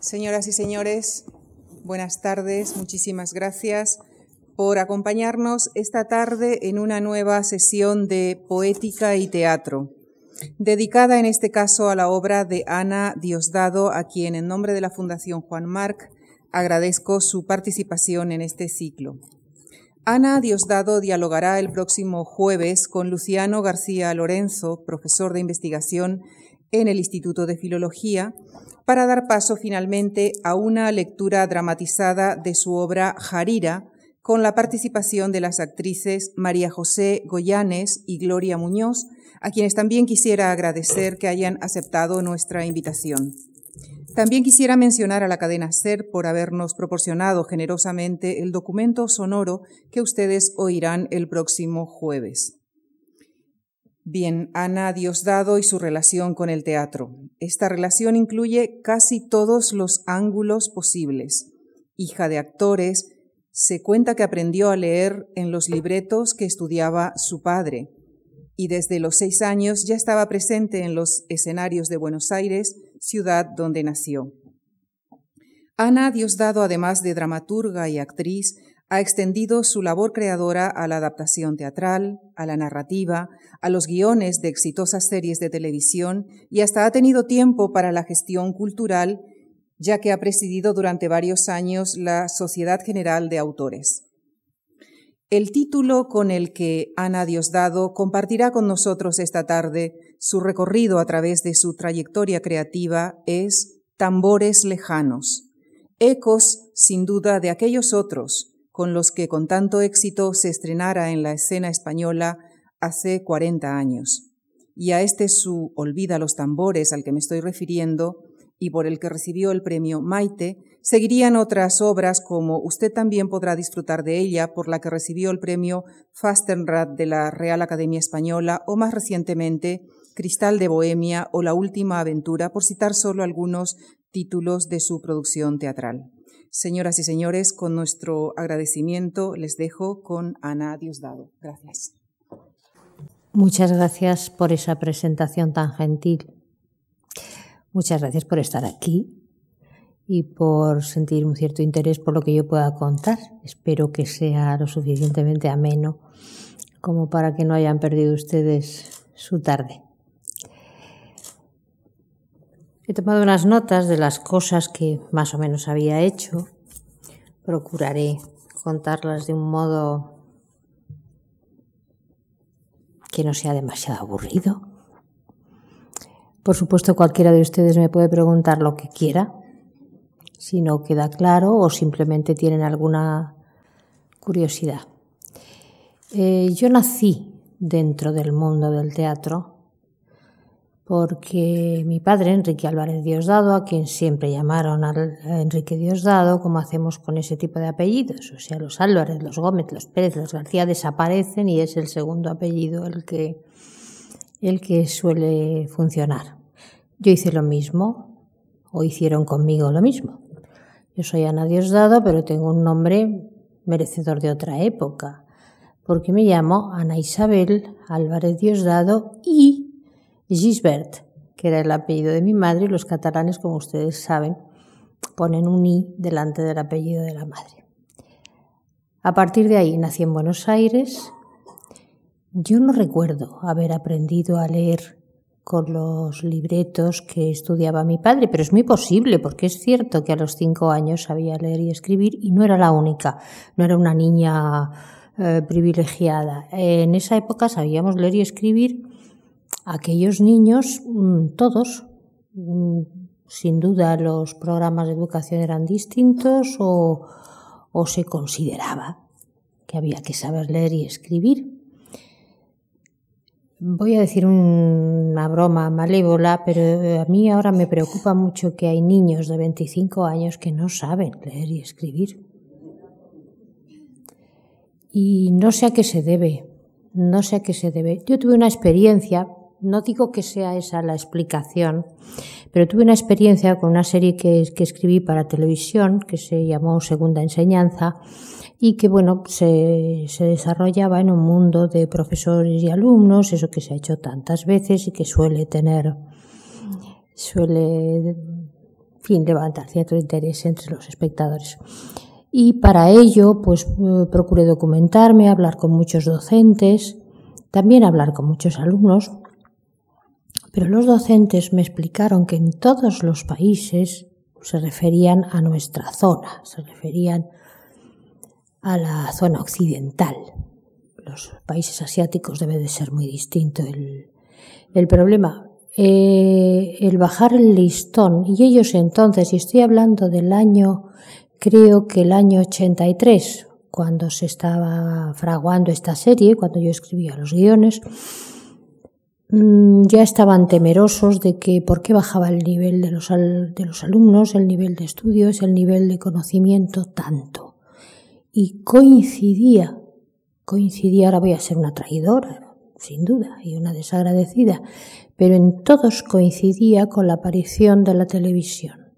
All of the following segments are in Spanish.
Señoras y señores, buenas tardes. Muchísimas gracias por acompañarnos esta tarde en una nueva sesión de poética y teatro, dedicada en este caso a la obra de Ana Diosdado, a quien en nombre de la Fundación Juan Marc agradezco su participación en este ciclo. Ana Diosdado dialogará el próximo jueves con Luciano García Lorenzo, profesor de investigación en el Instituto de Filología, para dar paso finalmente a una lectura dramatizada de su obra Jarira, con la participación de las actrices María José Goyanes y Gloria Muñoz, a quienes también quisiera agradecer que hayan aceptado nuestra invitación. También quisiera mencionar a la cadena SER por habernos proporcionado generosamente el documento sonoro que ustedes oirán el próximo jueves. Bien, Ana Diosdado y su relación con el teatro. Esta relación incluye casi todos los ángulos posibles. Hija de actores, se cuenta que aprendió a leer en los libretos que estudiaba su padre y desde los seis años ya estaba presente en los escenarios de Buenos Aires, ciudad donde nació. Ana Diosdado, además de dramaturga y actriz, ha extendido su labor creadora a la adaptación teatral, a la narrativa, a los guiones de exitosas series de televisión y hasta ha tenido tiempo para la gestión cultural, ya que ha presidido durante varios años la Sociedad General de Autores. El título con el que Ana Diosdado compartirá con nosotros esta tarde su recorrido a través de su trayectoria creativa es Tambores lejanos, ecos sin duda de aquellos otros con los que con tanto éxito se estrenara en la escena española hace 40 años. Y a este su Olvida los tambores al que me estoy refiriendo y por el que recibió el premio Maite, seguirían otras obras como Usted también podrá disfrutar de ella, por la que recibió el premio Fastenrad de la Real Academia Española, o más recientemente Cristal de Bohemia o La Última Aventura, por citar solo algunos títulos de su producción teatral. Señoras y señores, con nuestro agradecimiento les dejo con Ana Diosdado. Gracias. Muchas gracias por esa presentación tan gentil. Muchas gracias por estar aquí y por sentir un cierto interés por lo que yo pueda contar. Espero que sea lo suficientemente ameno como para que no hayan perdido ustedes su tarde. He tomado unas notas de las cosas que más o menos había hecho. Procuraré contarlas de un modo que no sea demasiado aburrido. Por supuesto, cualquiera de ustedes me puede preguntar lo que quiera, si no queda claro o simplemente tienen alguna curiosidad. Eh, yo nací dentro del mundo del teatro porque mi padre, Enrique Álvarez Diosdado, a quien siempre llamaron a Enrique Diosdado, como hacemos con ese tipo de apellidos, o sea, los Álvarez, los Gómez, los Pérez, los García desaparecen y es el segundo apellido el que, el que suele funcionar. Yo hice lo mismo, o hicieron conmigo lo mismo. Yo soy Ana Diosdado, pero tengo un nombre merecedor de otra época, porque me llamo Ana Isabel Álvarez Diosdado y Gisbert, que era el apellido de mi madre, y los catalanes, como ustedes saben, ponen un i delante del apellido de la madre. A partir de ahí nací en Buenos Aires. Yo no recuerdo haber aprendido a leer con los libretos que estudiaba mi padre, pero es muy posible porque es cierto que a los cinco años sabía leer y escribir y no era la única, no era una niña eh, privilegiada. En esa época sabíamos leer y escribir aquellos niños, mm, todos, mm, sin duda los programas de educación eran distintos o, se consideraba que había que saber leer y escribir. Voy a decir una broma malévola, pero a mí ahora me preocupa mucho que hay niños de 25 años que no saben leer y escribir. Y no sé a qué se debe, no sé a qué se debe. Yo tuve una experiencia no digo que sea esa la explicación, pero tuve una experiencia con una serie que, escribí para televisión que se llamó Segunda Enseñanza y que, bueno, se, se desarrollaba en un mundo de profesores y alumnos, eso que se ha hecho tantas veces y que suele tener, suele fin, levantar cierto interés entre los espectadores. Y para ello, pues eh, procuré documentarme, hablar con muchos docentes, también hablar con muchos alumnos, pero los docentes me explicaron que en todos los países se referían a nuestra zona, se referían a la zona occidental. Los países asiáticos debe de ser muy distinto el, el problema. Eh, el bajar el listón, y ellos entonces, y estoy hablando del año, creo que el año 83, cuando se estaba fraguando esta serie, cuando yo escribía los guiones, ya estaban temerosos de que por qué bajaba el nivel de los, de los alumnos, el nivel de estudios, el nivel de conocimiento tanto. Y coincidía, coincidía, ahora voy a ser una traidora, sin duda, y una desagradecida, pero en todos coincidía con la aparición de la televisión.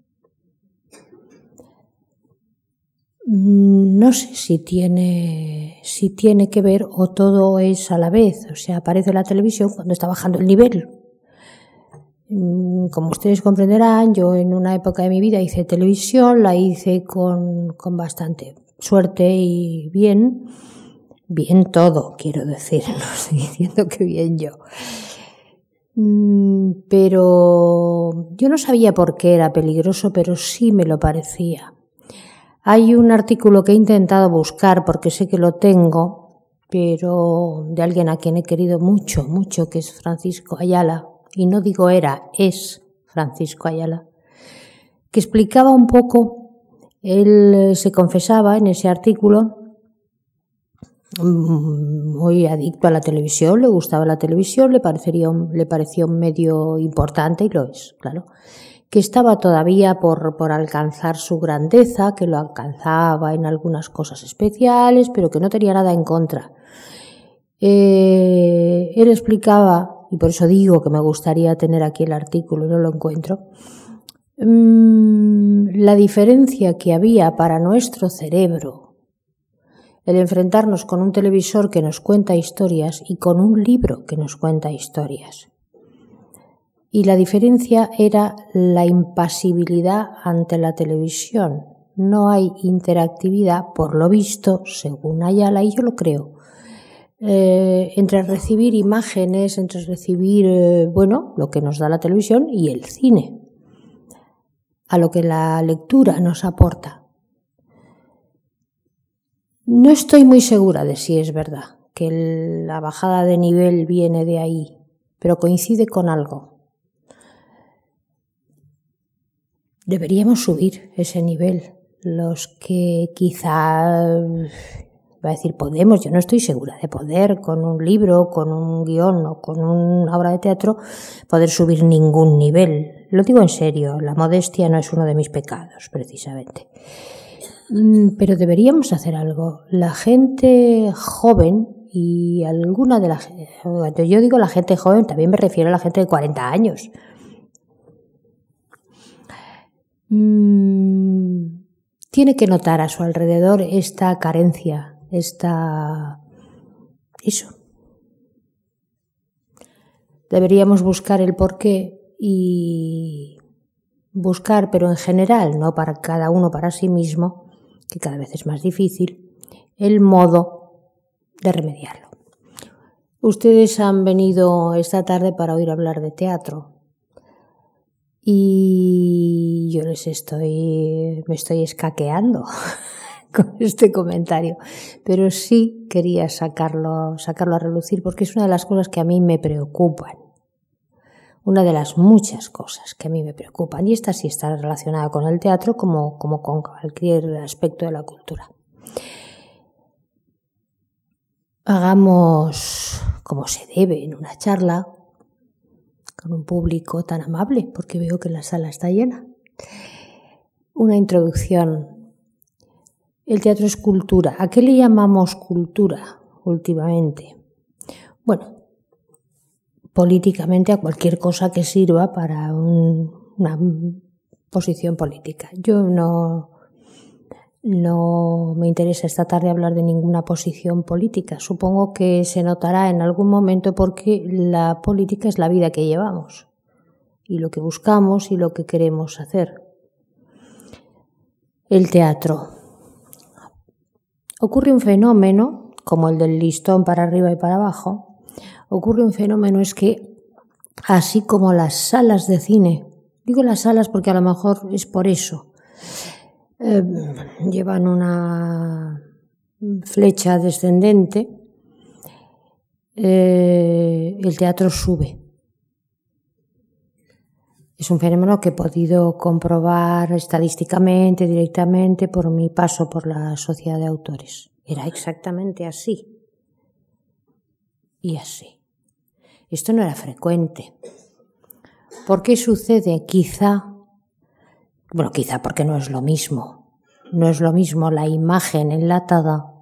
Mm, no sé si tiene, si tiene que ver o todo es a la vez, o sea, aparece la televisión cuando está bajando el nivel. Mm, como ustedes comprenderán, yo en una época de mi vida hice televisión, la hice con, con bastante suerte y bien, bien todo, quiero decir, no estoy diciendo que bien yo. Mm, pero yo no sabía por qué era peligroso, pero sí me lo parecía. Hay un artículo que he intentado buscar porque sé que lo tengo, pero de alguien a quien he querido mucho, mucho, que es Francisco Ayala, y no digo era, es Francisco Ayala, que explicaba un poco, él se confesaba en ese artículo muy adicto a la televisión, le gustaba la televisión, le, parecería le parecía un medio importante y lo es, claro, que estaba todavía por, por alcanzar su grandeza, que lo alcanzaba en algunas cosas especiales, pero que no tenía nada en contra. Eh, él explicaba, y por eso digo que me gustaría tener aquí el artículo y no lo encuentro, mm, la diferencia que había para nuestro cerebro el enfrentarnos con un televisor que nos cuenta historias y con un libro que nos cuenta historias. Y la diferencia era la impasibilidad ante la televisión. No hay interactividad, por lo visto, según Ayala, y yo lo creo, eh, entre recibir imágenes, entre recibir, eh, bueno, lo que nos da la televisión y el cine, a lo que la lectura nos aporta. No estoy muy segura de si es verdad que la bajada de nivel viene de ahí, pero coincide con algo. Deberíamos subir ese nivel. Los que quizá, va a decir podemos, yo no estoy segura de poder con un libro, con un guion o con una obra de teatro, poder subir ningún nivel. Lo digo en serio, la modestia no es uno de mis pecados, precisamente. Mm, pero deberíamos hacer algo. La gente joven y alguna de las... Yo digo la gente joven, también me refiero a la gente de 40 años. Mm, tiene que notar a su alrededor esta carencia, esta... Eso. Deberíamos buscar el porqué y buscar, pero en general, no para cada uno para sí mismo, que cada vez es más difícil, el modo de remediarlo. Ustedes han venido esta tarde para oír hablar de teatro. Y yo les estoy, me estoy escaqueando con este comentario, pero sí quería sacarlo, sacarlo a relucir porque es una de las cosas que a mí me preocupan una de las muchas cosas que a mí me preocupan y esta sí está relacionada con el teatro como, como con cualquier aspecto de la cultura. Hagamos como se debe en una charla con un público tan amable, porque veo que la sala está llena. Una introducción. El teatro es cultura. ¿A qué le llamamos cultura últimamente? Bueno, políticamente a cualquier cosa que sirva para una posición política. Yo no, no me interesa esta tarde hablar de ninguna posición política. Supongo que se notará en algún momento porque la política es la vida que llevamos y lo que buscamos y lo que queremos hacer. El teatro. Ocurre un fenómeno, como el del listón para arriba y para abajo, ocurre un fenómeno es que, así como las salas de cine, digo las salas porque a lo mejor es por eso, eh, llevan una flecha descendente, eh, el teatro sube. Es un fenómeno que he podido comprobar estadísticamente, directamente, por mi paso por la sociedad de autores. Era exactamente así. Y así. Esto no era frecuente. ¿Por qué sucede? Quizá, bueno, quizá porque no es lo mismo. No es lo mismo la imagen enlatada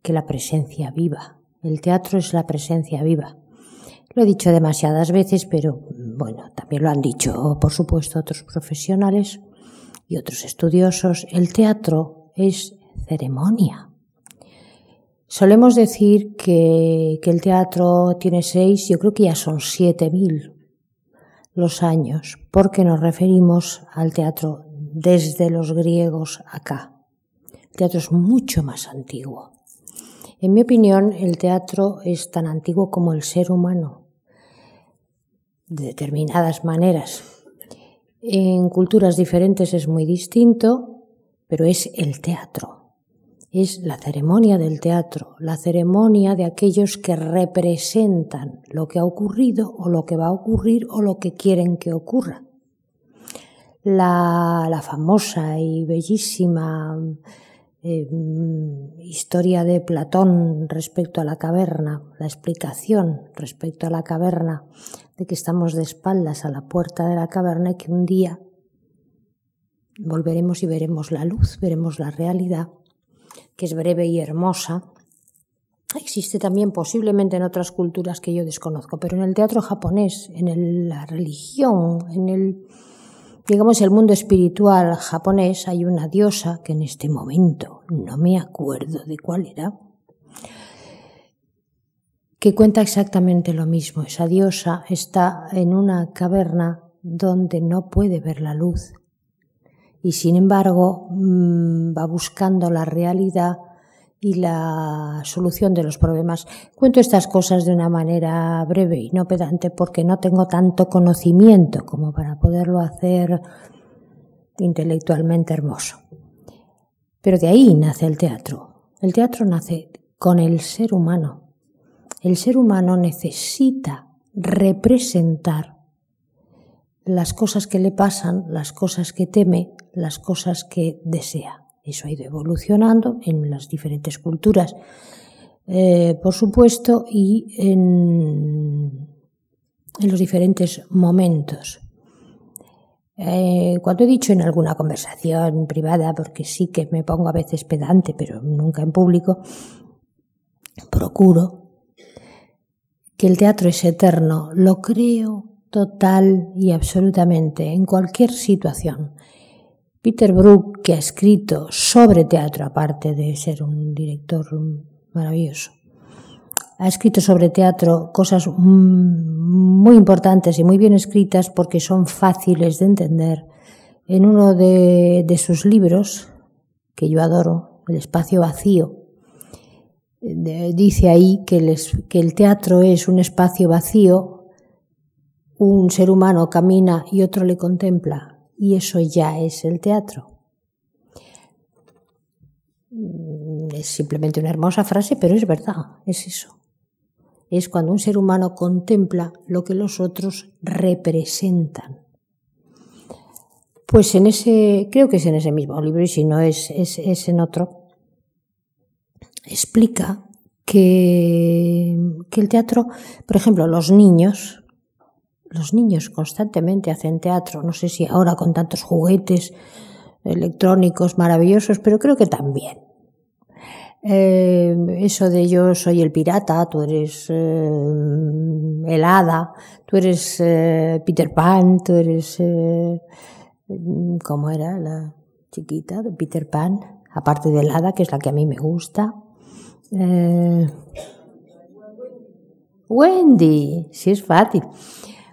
que la presencia viva. El teatro es la presencia viva. Lo he dicho demasiadas veces, pero bueno, también lo han dicho, por supuesto, otros profesionales y otros estudiosos. El teatro es ceremonia. Solemos decir que, el teatro tiene seis, yo creo que ya son siete mil los años, porque nos referimos al teatro desde los griegos acá. El teatro es mucho más antiguo. En mi opinión, el teatro es tan antiguo como el ser humano de determinadas maneras. En culturas diferentes es muy distinto, pero es el teatro. Es la ceremonia del teatro, la ceremonia de aquellos que representan lo que ha ocurrido o lo que va a ocurrir o lo que quieren que ocurra. La, la famosa y bellísima eh, historia de Platón respecto a la caverna, la explicación respecto a la caverna, de que estamos de espaldas a la puerta de la caverna y que un día volveremos y veremos la luz, veremos la realidad, que es breve y hermosa. Existe también posiblemente en otras culturas que yo desconozco, pero en el teatro japonés, en la religión, en el digamos, el mundo espiritual japonés hay una diosa que en este momento no me acuerdo de cuál era, que cuenta exactamente lo mismo. Esa diosa está en una caverna donde no puede ver la luz y sin embargo mm, va buscando la realidad y la solución de los problemas. Cuento estas cosas de una manera breve y no pedante porque no tengo tanto conocimiento como para poderlo hacer intelectualmente hermoso. Pero de ahí nace el teatro. El teatro nace con el ser humano. El ser humano necesita representar las cosas que le pasan, las cosas que teme, las cosas que desea. Eso ha ido evolucionando en las diferentes culturas, eh, por supuesto, y en, los diferentes momentos. Eh, cuando he dicho en alguna conversación privada, porque sí que me pongo a veces pedante, pero nunca en público, procuro que el teatro es eterno, lo creo total y absolutamente en cualquier situación. Peter Brook, que ha escrito sobre teatro, aparte de ser un director maravilloso, ha escrito sobre teatro cosas muy importantes y muy bien escritas porque son fáciles de entender. En uno de, sus libros, que yo adoro, El espacio vacío, dice ahí que que el teatro es un espacio vacío, un ser humano camina y otro le contempla, y eso ya es el teatro. Mm, es simplemente una hermosa frase, pero es verdad, es eso. Es cuando un ser humano contempla lo que los otros representan. Pues en ese, creo que es en ese mismo libro, y si no es, es, es en otro, explica que, que el teatro, por ejemplo, los niños, los niños constantemente hacen teatro, no sé si ahora con tantos juguetes electrónicos maravillosos, pero creo que también. Eh, eso de yo soy el pirata, tú eres eh, el hada, tú eres eh, Peter Pan, tú eres... ¿Cómo era la chiquita de Peter Pan? Aparte del hada, que es la que a mí me gusta. Wendy, sí es fácil.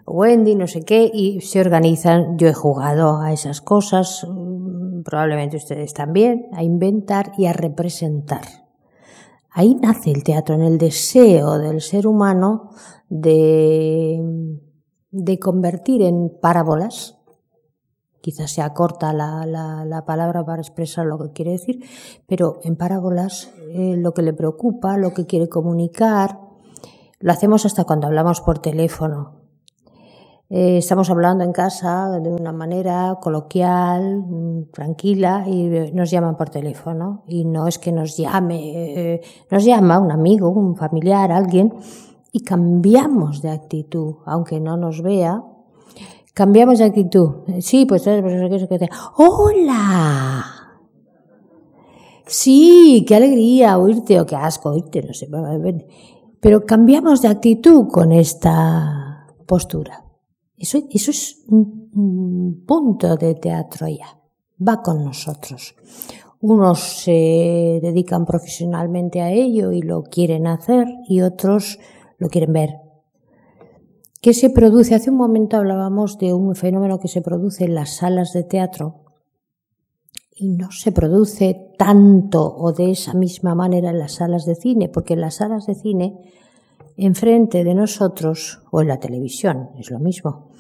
Wendy, no sé qué, y se organizan. Yo he jugado a esas cosas, mm, probablemente ustedes también, a inventar y a representar. Ahí nace el teatro, en el deseo del ser humano de, de convertir en parábolas, quizás sea corta la, la, palabra para expresar lo que quiere decir, pero en parábolas eh, lo que le preocupa, lo que quiere comunicar, lo hacemos hasta cuando hablamos por teléfono. Eh, estamos hablando en casa de una manera coloquial, mm, tranquila, y nos llaman por teléfono. Y no es que nos llame, eh, nos llama un amigo, un familiar, alguien, y cambiamos de actitud, aunque no nos vea, cambiamos de actitud. Sí, pues, pues ¡Hola! Sí, qué alegría oírte, o qué asco oírte, no sé. Pero cambiamos de actitud con esta postura. Eso, eso es un, punto de teatro ya. Va con nosotros. Unos se dedican profesionalmente a ello y lo quieren hacer y otros lo quieren ver. ¿Qué se produce? Hace un momento hablábamos de un fenómeno que se produce en las salas de teatro y no se produce tanto o de esa misma manera en las salas de cine, porque en las salas de cine, enfrente de nosotros, o en la televisión, es lo mismo,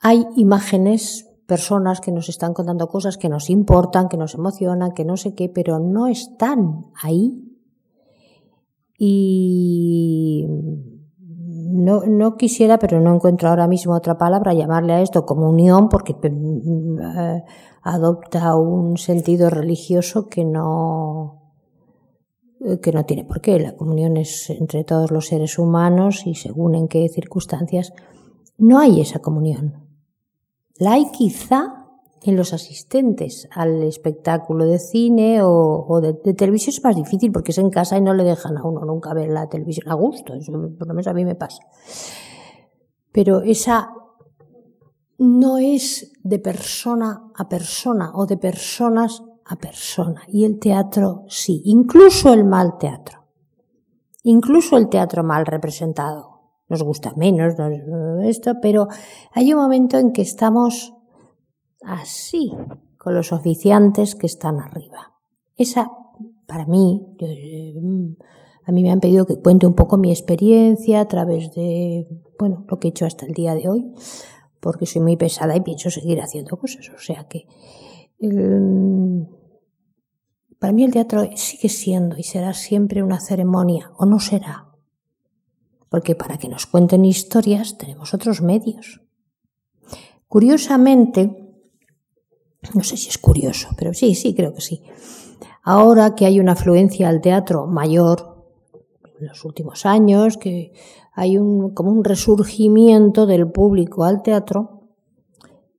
hay imágenes, personas que nos están contando cosas que nos importan, que nos emocionan, que no sé qué, pero no están ahí. Y no, quisiera, pero no encuentro ahora mismo otra palabra, llamarle a esto comunión, porque eh, adopta un sentido religioso que no, que no tiene por qué. La comunión es entre todos los seres humanos y según en qué circunstancias, no hay esa comunión. La hay quizá en los asistentes al espectáculo de cine o, de, televisión es más difícil porque es en casa y no le dejan a uno nunca ver la televisión a gusto, eso por lo menos a mí me pasa. Pero esa no es de persona a persona o de personas a persona. Y el teatro sí, incluso el mal teatro. Incluso el teatro mal representado nos gusta menos esto, pero hay un momento en que estamos así con los oficiantes que están arriba. Esa, para mí, a mí me han pedido que cuente un poco mi experiencia a través de, bueno, lo que he hecho hasta el día de hoy, porque soy muy pesada y pienso seguir haciendo cosas. O sea que, para mí el teatro sigue siendo y será siempre una ceremonia, o no será, porque para que nos cuenten historias tenemos otros medios. Curiosamente, no sé si es curioso, pero sí, sí, creo que sí. Ahora que hay una afluencia al teatro mayor en los últimos años, que hay un, como un resurgimiento del público al teatro,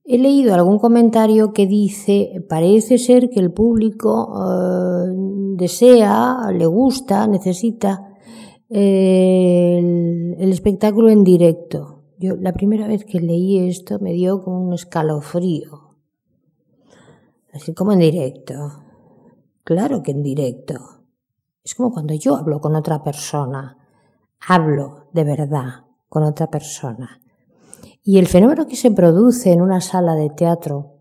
he leído algún comentario que dice, parece ser que el público eh, desea, le gusta, necesita el, espectáculo en directo. Yo la primera vez que leí esto me dio como un escalofrío. Así como en directo. Claro que en directo. Es como cuando yo hablo con otra persona. Hablo de verdad con otra persona. Y el fenómeno que se produce en una sala de teatro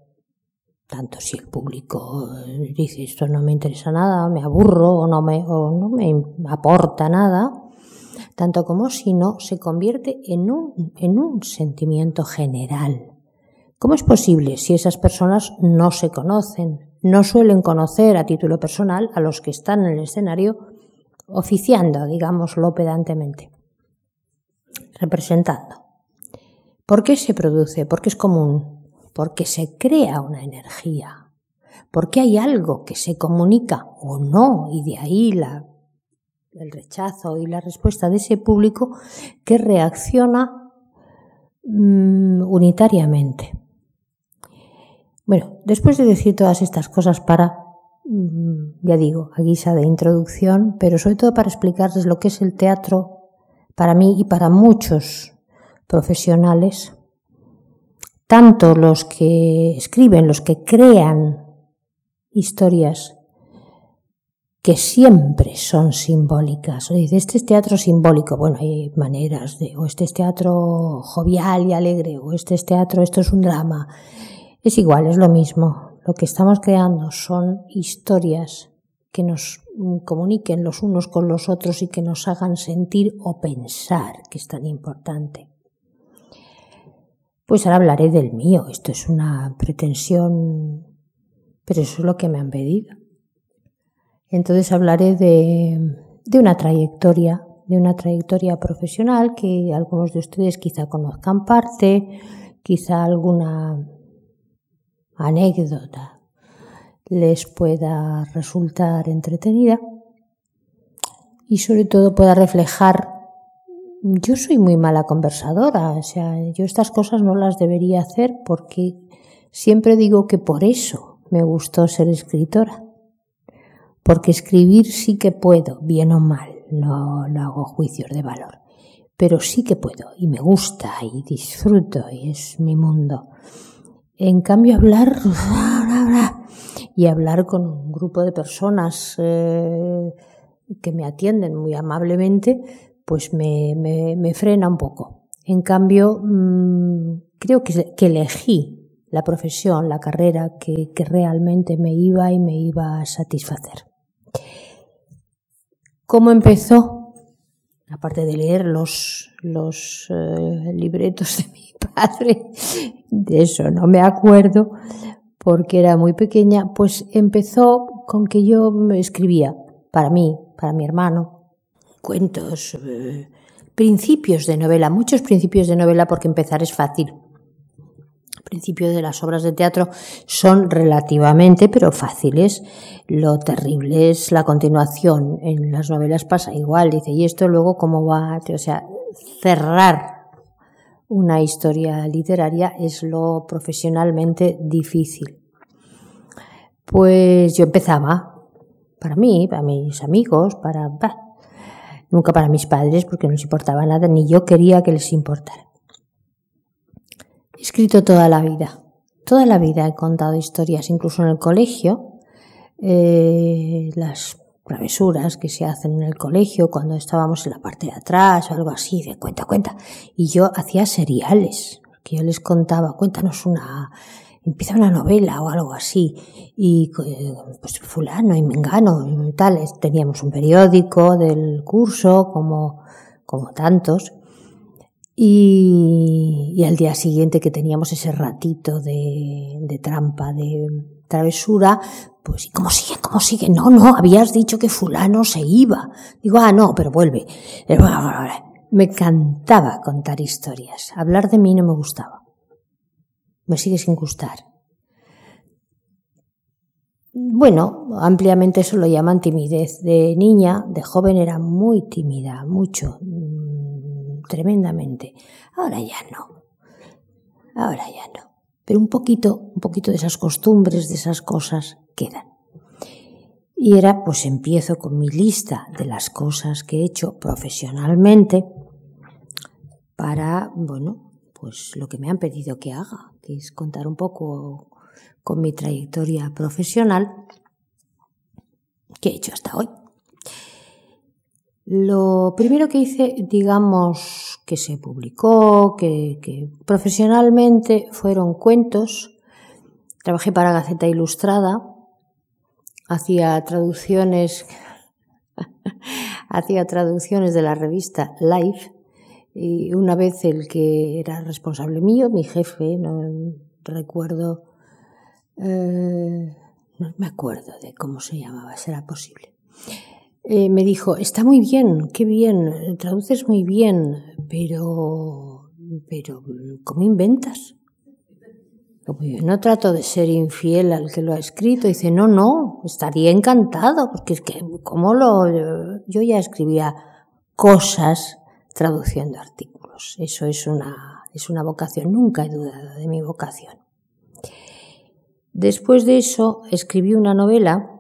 tanto si el público dice esto no me interesa nada, me aburro o no me, o no me aporta nada, tanto como si no se convierte en un, en un sentimiento general. ¿Cómo es posible si esas personas no se conocen, no suelen conocer a título personal a los que están en el escenario oficiando, digámoslo pedantemente, representando? ¿Por qué se produce? Porque es común, porque se crea una energía, porque hay algo que se comunica o no, y de ahí la, el rechazo y la respuesta de ese público que reacciona mm, unitariamente. Bueno, después de decir todas estas cosas para, mm, ya digo, a guisa de introducción, pero sobre todo para explicarles lo que es el teatro para mí y para muchos profesionales, tanto los que escriben, los que crean historias que siempre son simbólicas. O dice, este es teatro simbólico. Bueno, hay maneras de, o este es teatro jovial y alegre, o este es teatro, esto es un drama. Es igual, es lo mismo. lo que estamos creando son historias que nos comuniquen los unos con los otros y que nos hagan sentir o pensar, que es tan importante. Pues ahora hablaré del mío. Esto es una pretensión, pero eso es lo que me han pedido. Entonces hablaré de, de una trayectoria, de una trayectoria profesional que algunos de ustedes quizá conozcan parte, quizá alguna anécdota les pueda resultar entretenida y sobre todo pueda reflejar yo soy muy mala conversadora, o sea, yo estas cosas no las debería hacer porque siempre digo que por eso me gustó ser escritora. Porque escribir sí que puedo, bien o mal, no, no hago juicios de valor, pero sí que puedo y me gusta y disfruto y es mi mundo. En cambio, hablar y hablar con un grupo de personas eh, que me atienden muy amablemente, pues me, me, frena un poco. En cambio, mmm, creo que, elegí la profesión, la carrera que, realmente me iba y me iba a satisfacer. ¿Cómo empezó? Aparte de leer los, los eh, libretos de mi padre, de eso no me acuerdo porque era muy pequeña, pues empezó con que yo me escribía para mí, para mi hermano, cuentos, eh, principios de novela, muchos principios de novela porque empezar es fácil. Principios de las obras de teatro son relativamente, pero fáciles. Lo terrible es la continuación. En las novelas pasa igual. Dice, ¿y esto luego cómo va? O sea, cerrar una historia literaria es lo profesionalmente difícil. Pues yo empezaba para mí, para mis amigos, para nunca para mis padres porque no les importaba nada, ni yo quería que les importara. He escrito toda la vida, toda la vida he contado historias, incluso en el colegio, eh, las travesuras que se hacen en el colegio cuando estábamos en la parte de atrás o algo así, de cuenta, cuenta. Y yo hacía seriales, que yo les contaba, cuéntanos una, empieza una novela o algo así, y pues fulano y mengano y tal, teníamos un periódico del curso, como, como tantos, y, al día siguiente que teníamos ese ratito de, trampa, de travesura, pues, ¿y cómo sigue? ¿Cómo sigue? No, no, habías dicho que fulano se iba. Digo, ah, no, pero vuelve. Me encantaba contar historias. Hablar de mí no me gustaba me sigue sin gustar. Bueno, ampliamente eso lo llaman timidez. De niña, de joven era muy tímida, mucho, mm, tremendamente. Ahora ya no. Ahora ya no. Pero un poquito, un poquito de esas costumbres, de esas cosas quedan. Y era, pues empiezo con mi lista de las cosas que he hecho profesionalmente para, bueno, pues lo que me han pedido que haga que es contar un poco con mi trayectoria profesional que he hecho hasta hoy. Lo primero que hice, digamos, que se publicó, que, profesionalmente fueron cuentos. Trabajé para Gaceta Ilustrada, hacía traducciones, hacía traducciones de la revista Life y una vez el que era responsable mío, mi jefe, no recuerdo, eh, no me acuerdo de cómo se llamaba, será posible. Eh, me dijo, está muy bien, qué bien, traduces muy bien, pero, pero, ¿cómo inventas? No trato de ser infiel al que lo ha escrito. Dice, no, no, estaría encantado, porque es que, ¿cómo lo...? Yo ya escribía cosas traduciendo artículos. Eso es una, es una vocación, nunca he dudado de mi vocación. Después de eso escribí una novela,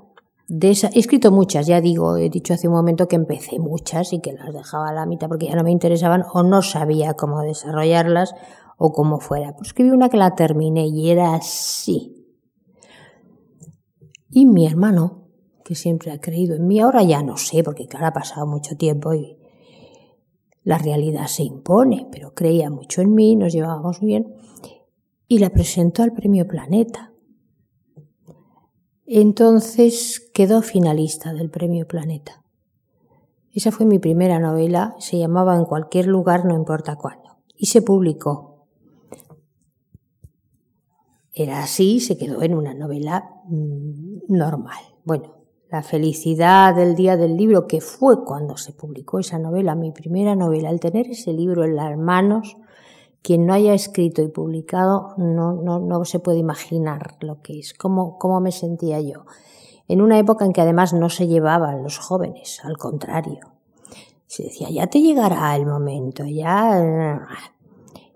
he escrito muchas, ya digo, he dicho hace un momento que empecé muchas y que las dejaba a la mitad porque ya no me interesaban o no sabía cómo desarrollarlas o cómo fuera. Pues escribí una que la terminé y era así. Y mi hermano, que siempre ha creído en mí, ahora ya no sé, porque claro, ha pasado mucho tiempo y la realidad se impone, pero creía mucho en mí, nos llevábamos bien, y la presentó al Premio Planeta. Entonces quedó finalista del Premio Planeta. Esa fue mi primera novela, se llamaba En cualquier lugar, no importa cuándo, y se publicó. Era así, se quedó en una novela mm, normal. Bueno, la felicidad del día del libro, que fue cuando se publicó esa novela, mi primera novela, el tener ese libro en las manos, quien no haya escrito y publicado no, no, no se puede imaginar lo que es, cómo, cómo me sentía yo. En una época en que además no se llevaban los jóvenes, al contrario. Se decía, ya te llegará el momento, ya...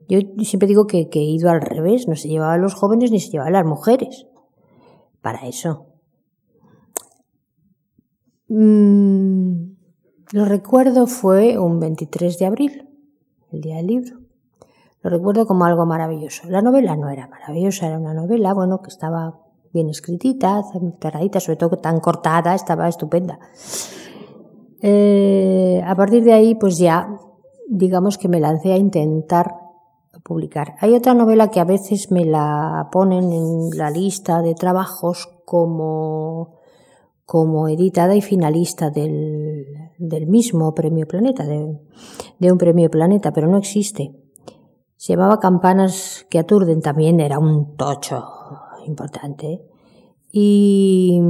Yo siempre digo que, que he ido al revés, no se llevaban los jóvenes ni se llevaban las mujeres. Para eso. Mm, lo recuerdo fue un 23 de abril, el día del libro. Lo recuerdo como algo maravilloso. La novela no era maravillosa, era una novela, bueno, que estaba bien escritita, cerradita, sobre todo tan cortada, estaba estupenda. Eh, a partir de ahí, pues ya, digamos que me lancé a intentar publicar. Hay otra novela que a veces me la ponen en la lista de trabajos como como editada y finalista del, del mismo Premio Planeta, de, de, un Premio Planeta, pero no existe. Se llamaba Campanas que aturden, también era un tocho importante. Y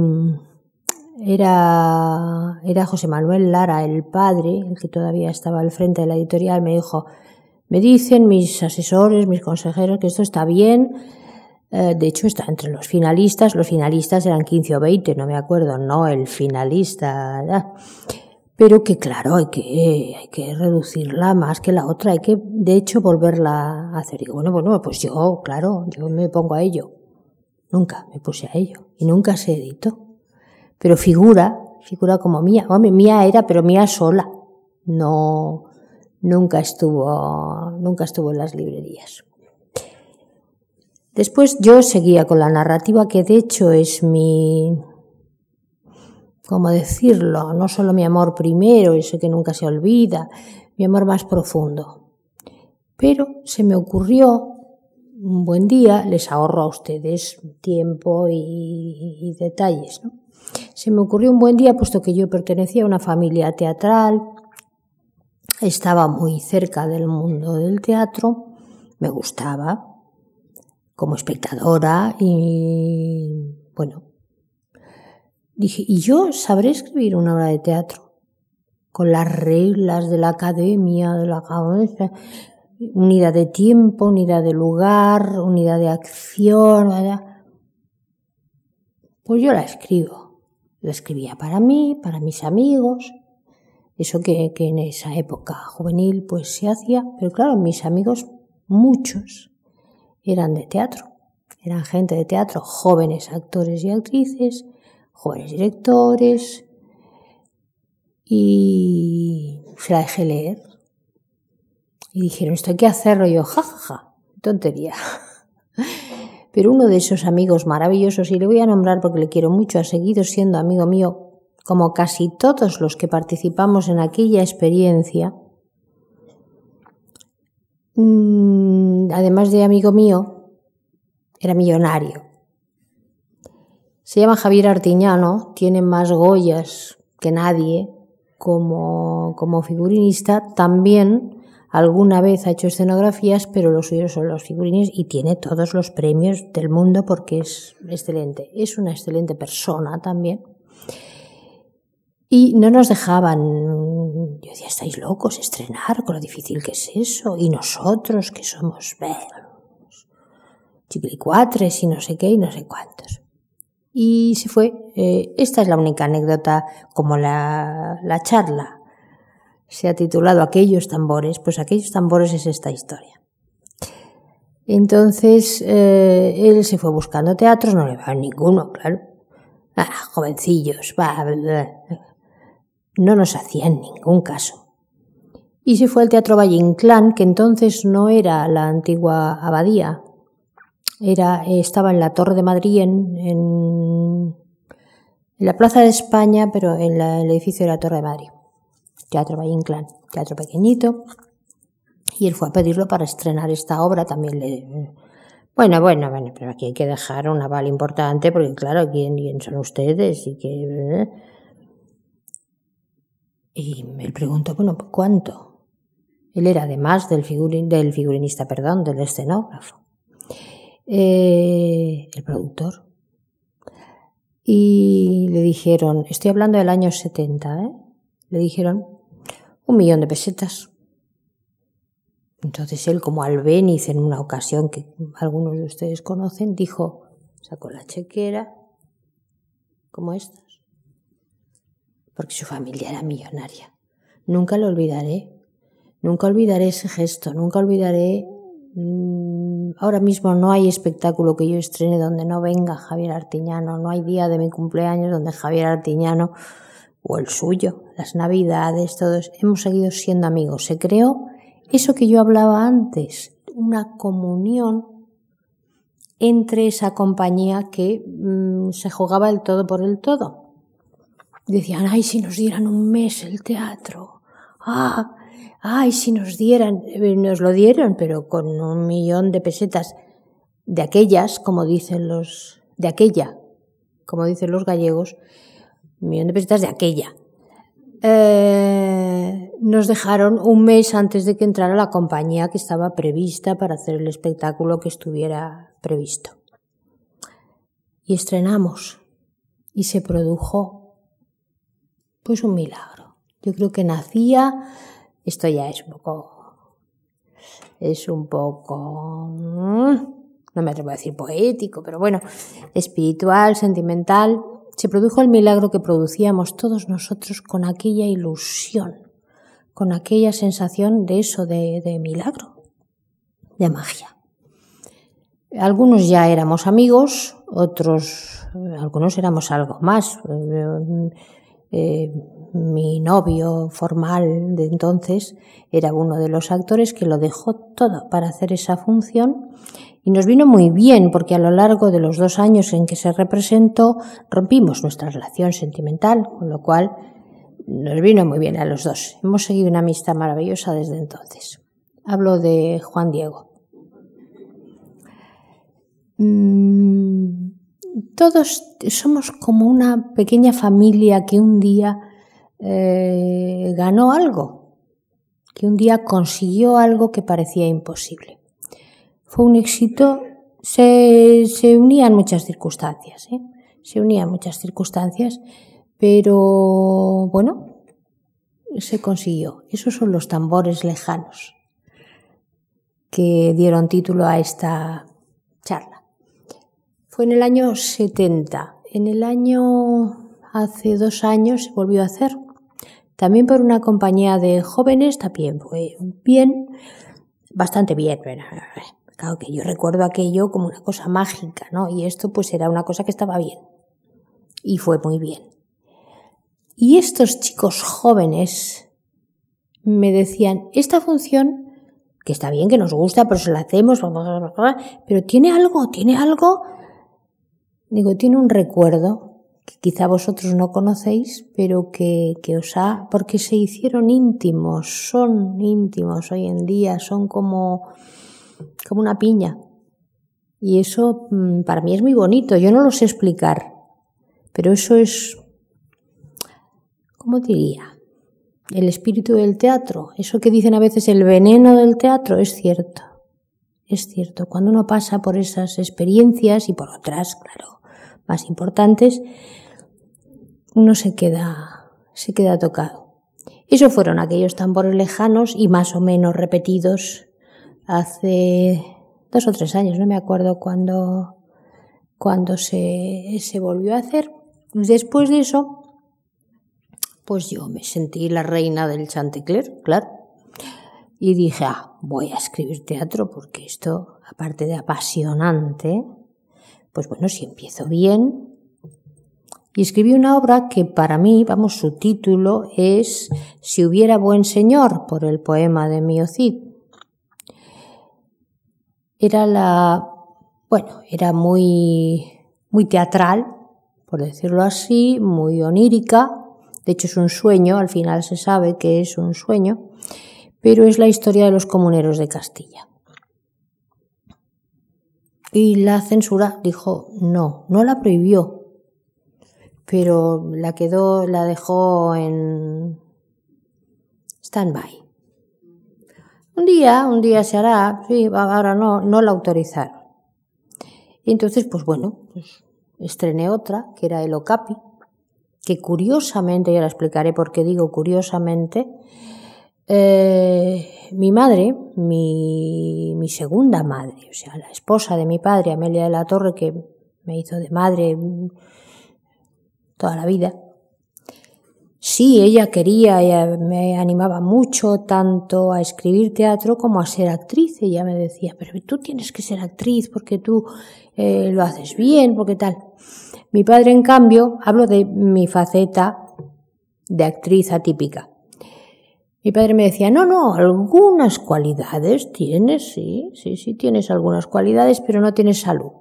era, era José Manuel Lara, el padre, el que todavía estaba al frente de la editorial, me dijo, me dicen mis asesores, mis consejeros, que esto está bien, eh, de hecho, está entre los finalistas. Los finalistas eran 15 o 20, no me acuerdo, no el finalista. Pero que claro, hay que, hay que reducirla más que la otra, hay que, de hecho, volverla a hacer. Y bueno, bueno, pues yo, claro, yo me pongo a ello. Nunca me puse a ello. Y nunca se editó. Pero figura, figura como mía. Hombre, mía era, pero mía sola. No, nunca estuvo, nunca estuvo en las librerías. Después yo seguía con la narrativa que de hecho es mi, ¿cómo decirlo? No solo mi amor primero, ese que nunca se olvida, mi amor más profundo. Pero se me ocurrió un buen día, les ahorro a ustedes tiempo y, y detalles, ¿no? Se me ocurrió un buen día, puesto que yo pertenecía a una familia teatral, estaba muy cerca del mundo del teatro, me gustaba, como espectadora y bueno, dije, ¿y yo sabré escribir una obra de teatro? Con las reglas de la academia, de la cabeza, unidad de tiempo, unidad de lugar, unidad de acción, ¿verdad? Pues yo la escribo. La escribía para mí, para mis amigos, eso que, que en esa época juvenil pues se hacía, pero claro, mis amigos, muchos, eran de teatro, eran gente de teatro, jóvenes actores y actrices, jóvenes directores, y se la dejé leer. Y dijeron, esto hay que hacerlo. Yo, jajaja, ja, ja, tontería. Pero uno de esos amigos maravillosos, y le voy a nombrar porque le quiero mucho, ha seguido siendo amigo mío, como casi todos los que participamos en aquella experiencia, Mm, además de amigo mío, era millonario. Se llama Javier Artiñano, tiene más Goyas que nadie como, como figurinista. También alguna vez ha hecho escenografías, pero los suyos son los figurines y tiene todos los premios del mundo porque es excelente. Es una excelente persona también. Y no nos dejaban. Yo decía, estáis locos, estrenar, con lo difícil que es eso. Y nosotros, que somos chiquilicuatres y no sé qué y no sé cuántos. Y se fue. Eh, esta es la única anécdota, como la, la charla se ha titulado Aquellos tambores, pues aquellos tambores es esta historia. Entonces, eh, él se fue buscando teatros, no le va ninguno, claro. Ah, jovencillos, va, no nos hacían ningún caso. Y se fue al Teatro Valle Inclán, que entonces no era la antigua abadía, era, estaba en la Torre de Madrid, en, en, la Plaza de España, pero en el edificio de la Torre de Madrid. Teatro Valle Inclán, teatro pequeñito. Y él fue a pedirlo para estrenar esta obra, también Bueno, bueno, bueno, pero aquí hay que dejar un aval importante porque claro, ¿quién, quién son ustedes? Y que... Y me pregunto, bueno, ¿cuánto? Él era además del, figurin, del figurinista, perdón, del escenógrafo. Eh, el productor. Y le dijeron, estoy hablando del año 70, ¿eh? Le dijeron un millón de pesetas. Entonces él, como albéniz en una ocasión que algunos de ustedes conocen, dijo, sacó la chequera, como estas, porque su familia era millonaria. Nunca lo olvidaré, nunca olvidaré ese gesto, nunca olvidaré... Mmm, ahora mismo no hay espectáculo que yo estrene donde no venga Javier Artiñano, no hay día de mi cumpleaños donde Javier Artiñano o el suyo, las navidades, todos, hemos seguido siendo amigos. Se creó eso que yo hablaba antes, una comunión entre esa compañía que mmm, se jugaba el todo por el todo. Decían, ay, si nos dieran un mes el teatro. Ah, ay, si nos dieran, eh, nos lo dieron, pero con un millón de pesetas de aquellas, como dicen los, de aquella, como dicen los gallegos, un millón de pesetas de aquella. Eh, nos dejaron un mes antes de que entrara la compañía que estaba prevista para hacer el espectáculo que estuviera previsto. Y estrenamos y se produjo pues un milagro. Yo creo que nacía, esto ya es un poco, es un poco, no me atrevo a decir poético, pero bueno, espiritual, sentimental, se produjo el milagro que producíamos todos nosotros con aquella ilusión, con aquella sensación de eso, de, de milagro, de magia. Algunos ya éramos amigos, otros, algunos éramos algo más. Eh, mi novio formal de entonces era uno de los actores que lo dejó todo para hacer esa función y nos vino muy bien porque a lo largo de los dos años en que se representó rompimos nuestra relación sentimental, con lo cual nos vino muy bien a los dos. Hemos seguido una amistad maravillosa desde entonces. Hablo de Juan Diego. Mm, todos somos como una pequeña familia que un día eh, ganó algo, que un día consiguió algo que parecía imposible fue un éxito, se, se unían muchas circunstancias, ¿eh? se unían muchas circunstancias, pero bueno, se consiguió. Esos son los tambores lejanos que dieron título a esta charla. Fue en el año 70. En el año, hace dos años, se volvió a hacer. También por una compañía de jóvenes, también fue bien, bastante bien. Claro que yo recuerdo aquello como una cosa mágica, ¿no? Y esto pues era una cosa que estaba bien. Y fue muy bien. Y estos chicos jóvenes me decían, esta función, que está bien, que nos gusta, pero se la hacemos, pero tiene algo, tiene algo. Digo, tiene un recuerdo que quizá vosotros no conocéis, pero que, que os ha, porque se hicieron íntimos, son íntimos hoy en día, son como, como una piña. Y eso mm, para mí es muy bonito, yo no lo sé explicar, pero eso es, ¿cómo diría? El espíritu del teatro, eso que dicen a veces el veneno del teatro, es cierto, es cierto. Cuando uno pasa por esas experiencias y por otras, claro, más importantes, uno se queda, se queda tocado. Eso fueron aquellos tambores lejanos y más o menos repetidos hace dos o tres años, no me acuerdo cuándo, cuando se, se volvió a hacer. Después de eso, pues yo me sentí la reina del Chantecler, claro. Y dije, ah, voy a escribir teatro porque esto, aparte de apasionante, pues bueno, si empiezo bien. Y escribí una obra que para mí, vamos, su título es Si hubiera buen señor, por el poema de Miocid era la, bueno, era muy, muy teatral, por decirlo así, muy onírica. De hecho, es un sueño, al final se sabe que es un sueño, pero es la historia de los comuneros de Castilla. Y la censura dijo no, no la prohibió, pero la quedó, la dejó en stand-by. Un día, un día se hará, sí, ahora no, no la autorizaron. Y entonces, pues bueno, pues estrené otra, que era el Okapi, que curiosamente, ya la explicaré por qué digo curiosamente, eh, mi madre, mi, segunda madre, o sea, la esposa de mi padre, Amelia de la Torre, que me hizo de madre toda la vida, sí, ella quería, ella me animaba mucho tanto a escribir teatro como a ser actriz. Ella me decía, pero tú tienes que ser actriz porque tú eh, lo haces bien, porque tal. Mi padre, en cambio, hablo de mi faceta de actriz atípica. Mi padre me decía, no, no, algunas cualidades tienes, sí, sí, sí, tienes algunas cualidades, pero no tienes salud.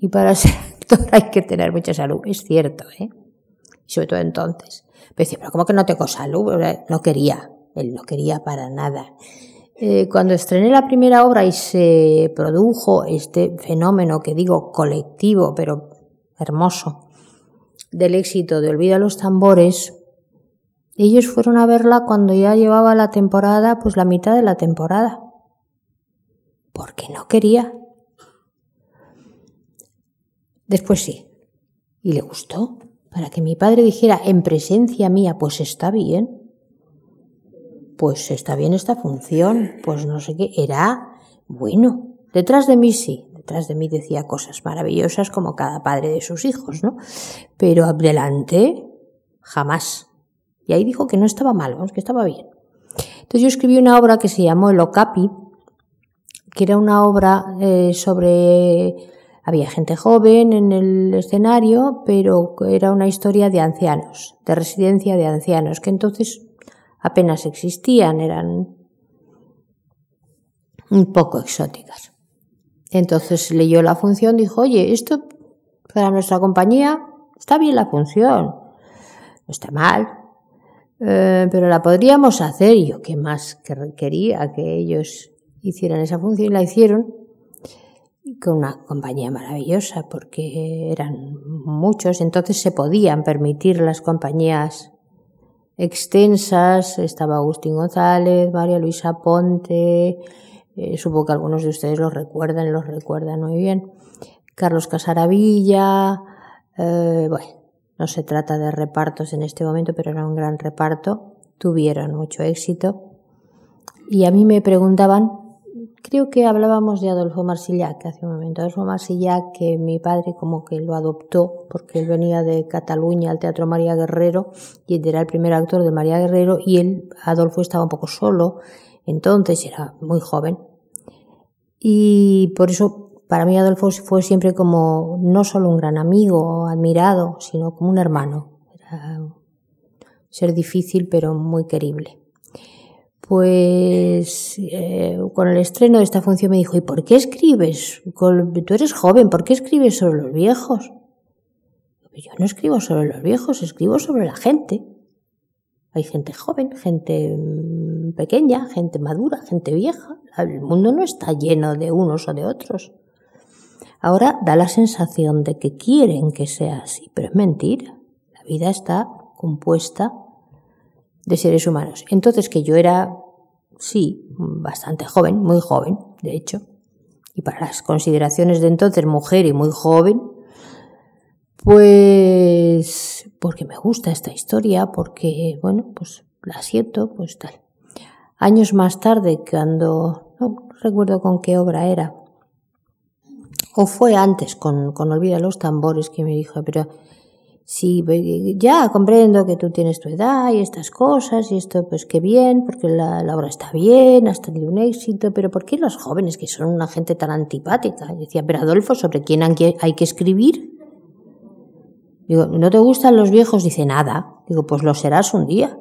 Y para ser actor hay que tener mucha salud, es cierto, ¿eh? Sobre todo entonces. Me decía, pero ¿cómo que no tengo salud? No quería, él no quería para nada. Eh, cuando estrené la primera obra y se produjo este fenómeno que digo colectivo, pero hermoso, del éxito de Olvida los tambores, ellos fueron a verla cuando ya llevaba la temporada, pues la mitad de la temporada. Porque no quería. Después sí. Y le gustó. Para que mi padre dijera en presencia mía, pues está bien. Pues está bien esta función. Pues no sé qué. Era bueno. Detrás de mí sí. Detrás de mí decía cosas maravillosas como cada padre de sus hijos, ¿no? Pero adelante, jamás. Y ahí dijo que no estaba mal, vamos, que estaba bien. Entonces yo escribí una obra que se llamó El Okapi, que era una obra eh, sobre... Había gente joven en el escenario, pero era una historia de ancianos, de residencia de ancianos, que entonces apenas existían, eran un poco exóticas. Entonces leyó la función, dijo, oye, esto para nuestra compañía está bien la función, no está mal, eh, pero la podríamos hacer. Y yo, ¿qué más quería que ellos hicieran esa función? Y la hicieron con una compañía maravillosa, porque eran muchos, entonces se podían permitir las compañías extensas. Estaba Agustín González, María Luisa Ponte, eh, supongo que algunos de ustedes los recuerdan, los recuerdan muy bien. Carlos Casaravilla, eh, bueno, no se trata de repartos en este momento, pero era un gran reparto. Tuvieron mucho éxito. Y a mí me preguntaban, creo que hablábamos de Adolfo Marsillac hace un momento. Adolfo Marsillac, que mi padre como que lo adoptó, porque él venía de Cataluña al Teatro María Guerrero y era el primer actor de María Guerrero y él, Adolfo, estaba un poco solo, entonces era muy joven. Y por eso para mí Adolfo fue siempre como no solo un gran amigo, admirado, sino como un hermano. Era ser difícil pero muy querible. Pues eh, con el estreno de esta función me dijo, ¿y por qué escribes? Tú eres joven, ¿por qué escribes sobre los viejos? Yo no escribo sobre los viejos, escribo sobre la gente. Hay gente joven, gente mm, pequeña, gente madura, gente vieja. El mundo no está lleno de unos o de otros. Ahora da la sensación de que quieren que sea así, pero es mentira. La vida está compuesta de seres humanos. Entonces que yo era, sí, bastante joven, muy joven, de hecho, y para las consideraciones de entonces mujer y muy joven, pues porque me gusta esta historia, porque, bueno, pues la siento, pues tal. Años más tarde, cuando, no recuerdo con qué obra era, o fue antes con, con Olvida los tambores que me dijo, pero sí, ya comprendo que tú tienes tu edad y estas cosas y esto pues qué bien, porque la, obra está bien, has tenido un éxito, pero ¿por qué los jóvenes que son una gente tan antipática? Decía, pero Adolfo, ¿sobre quién hay que escribir? Digo, ¿no te gustan los viejos? Dice, nada. Digo, pues lo serás un día.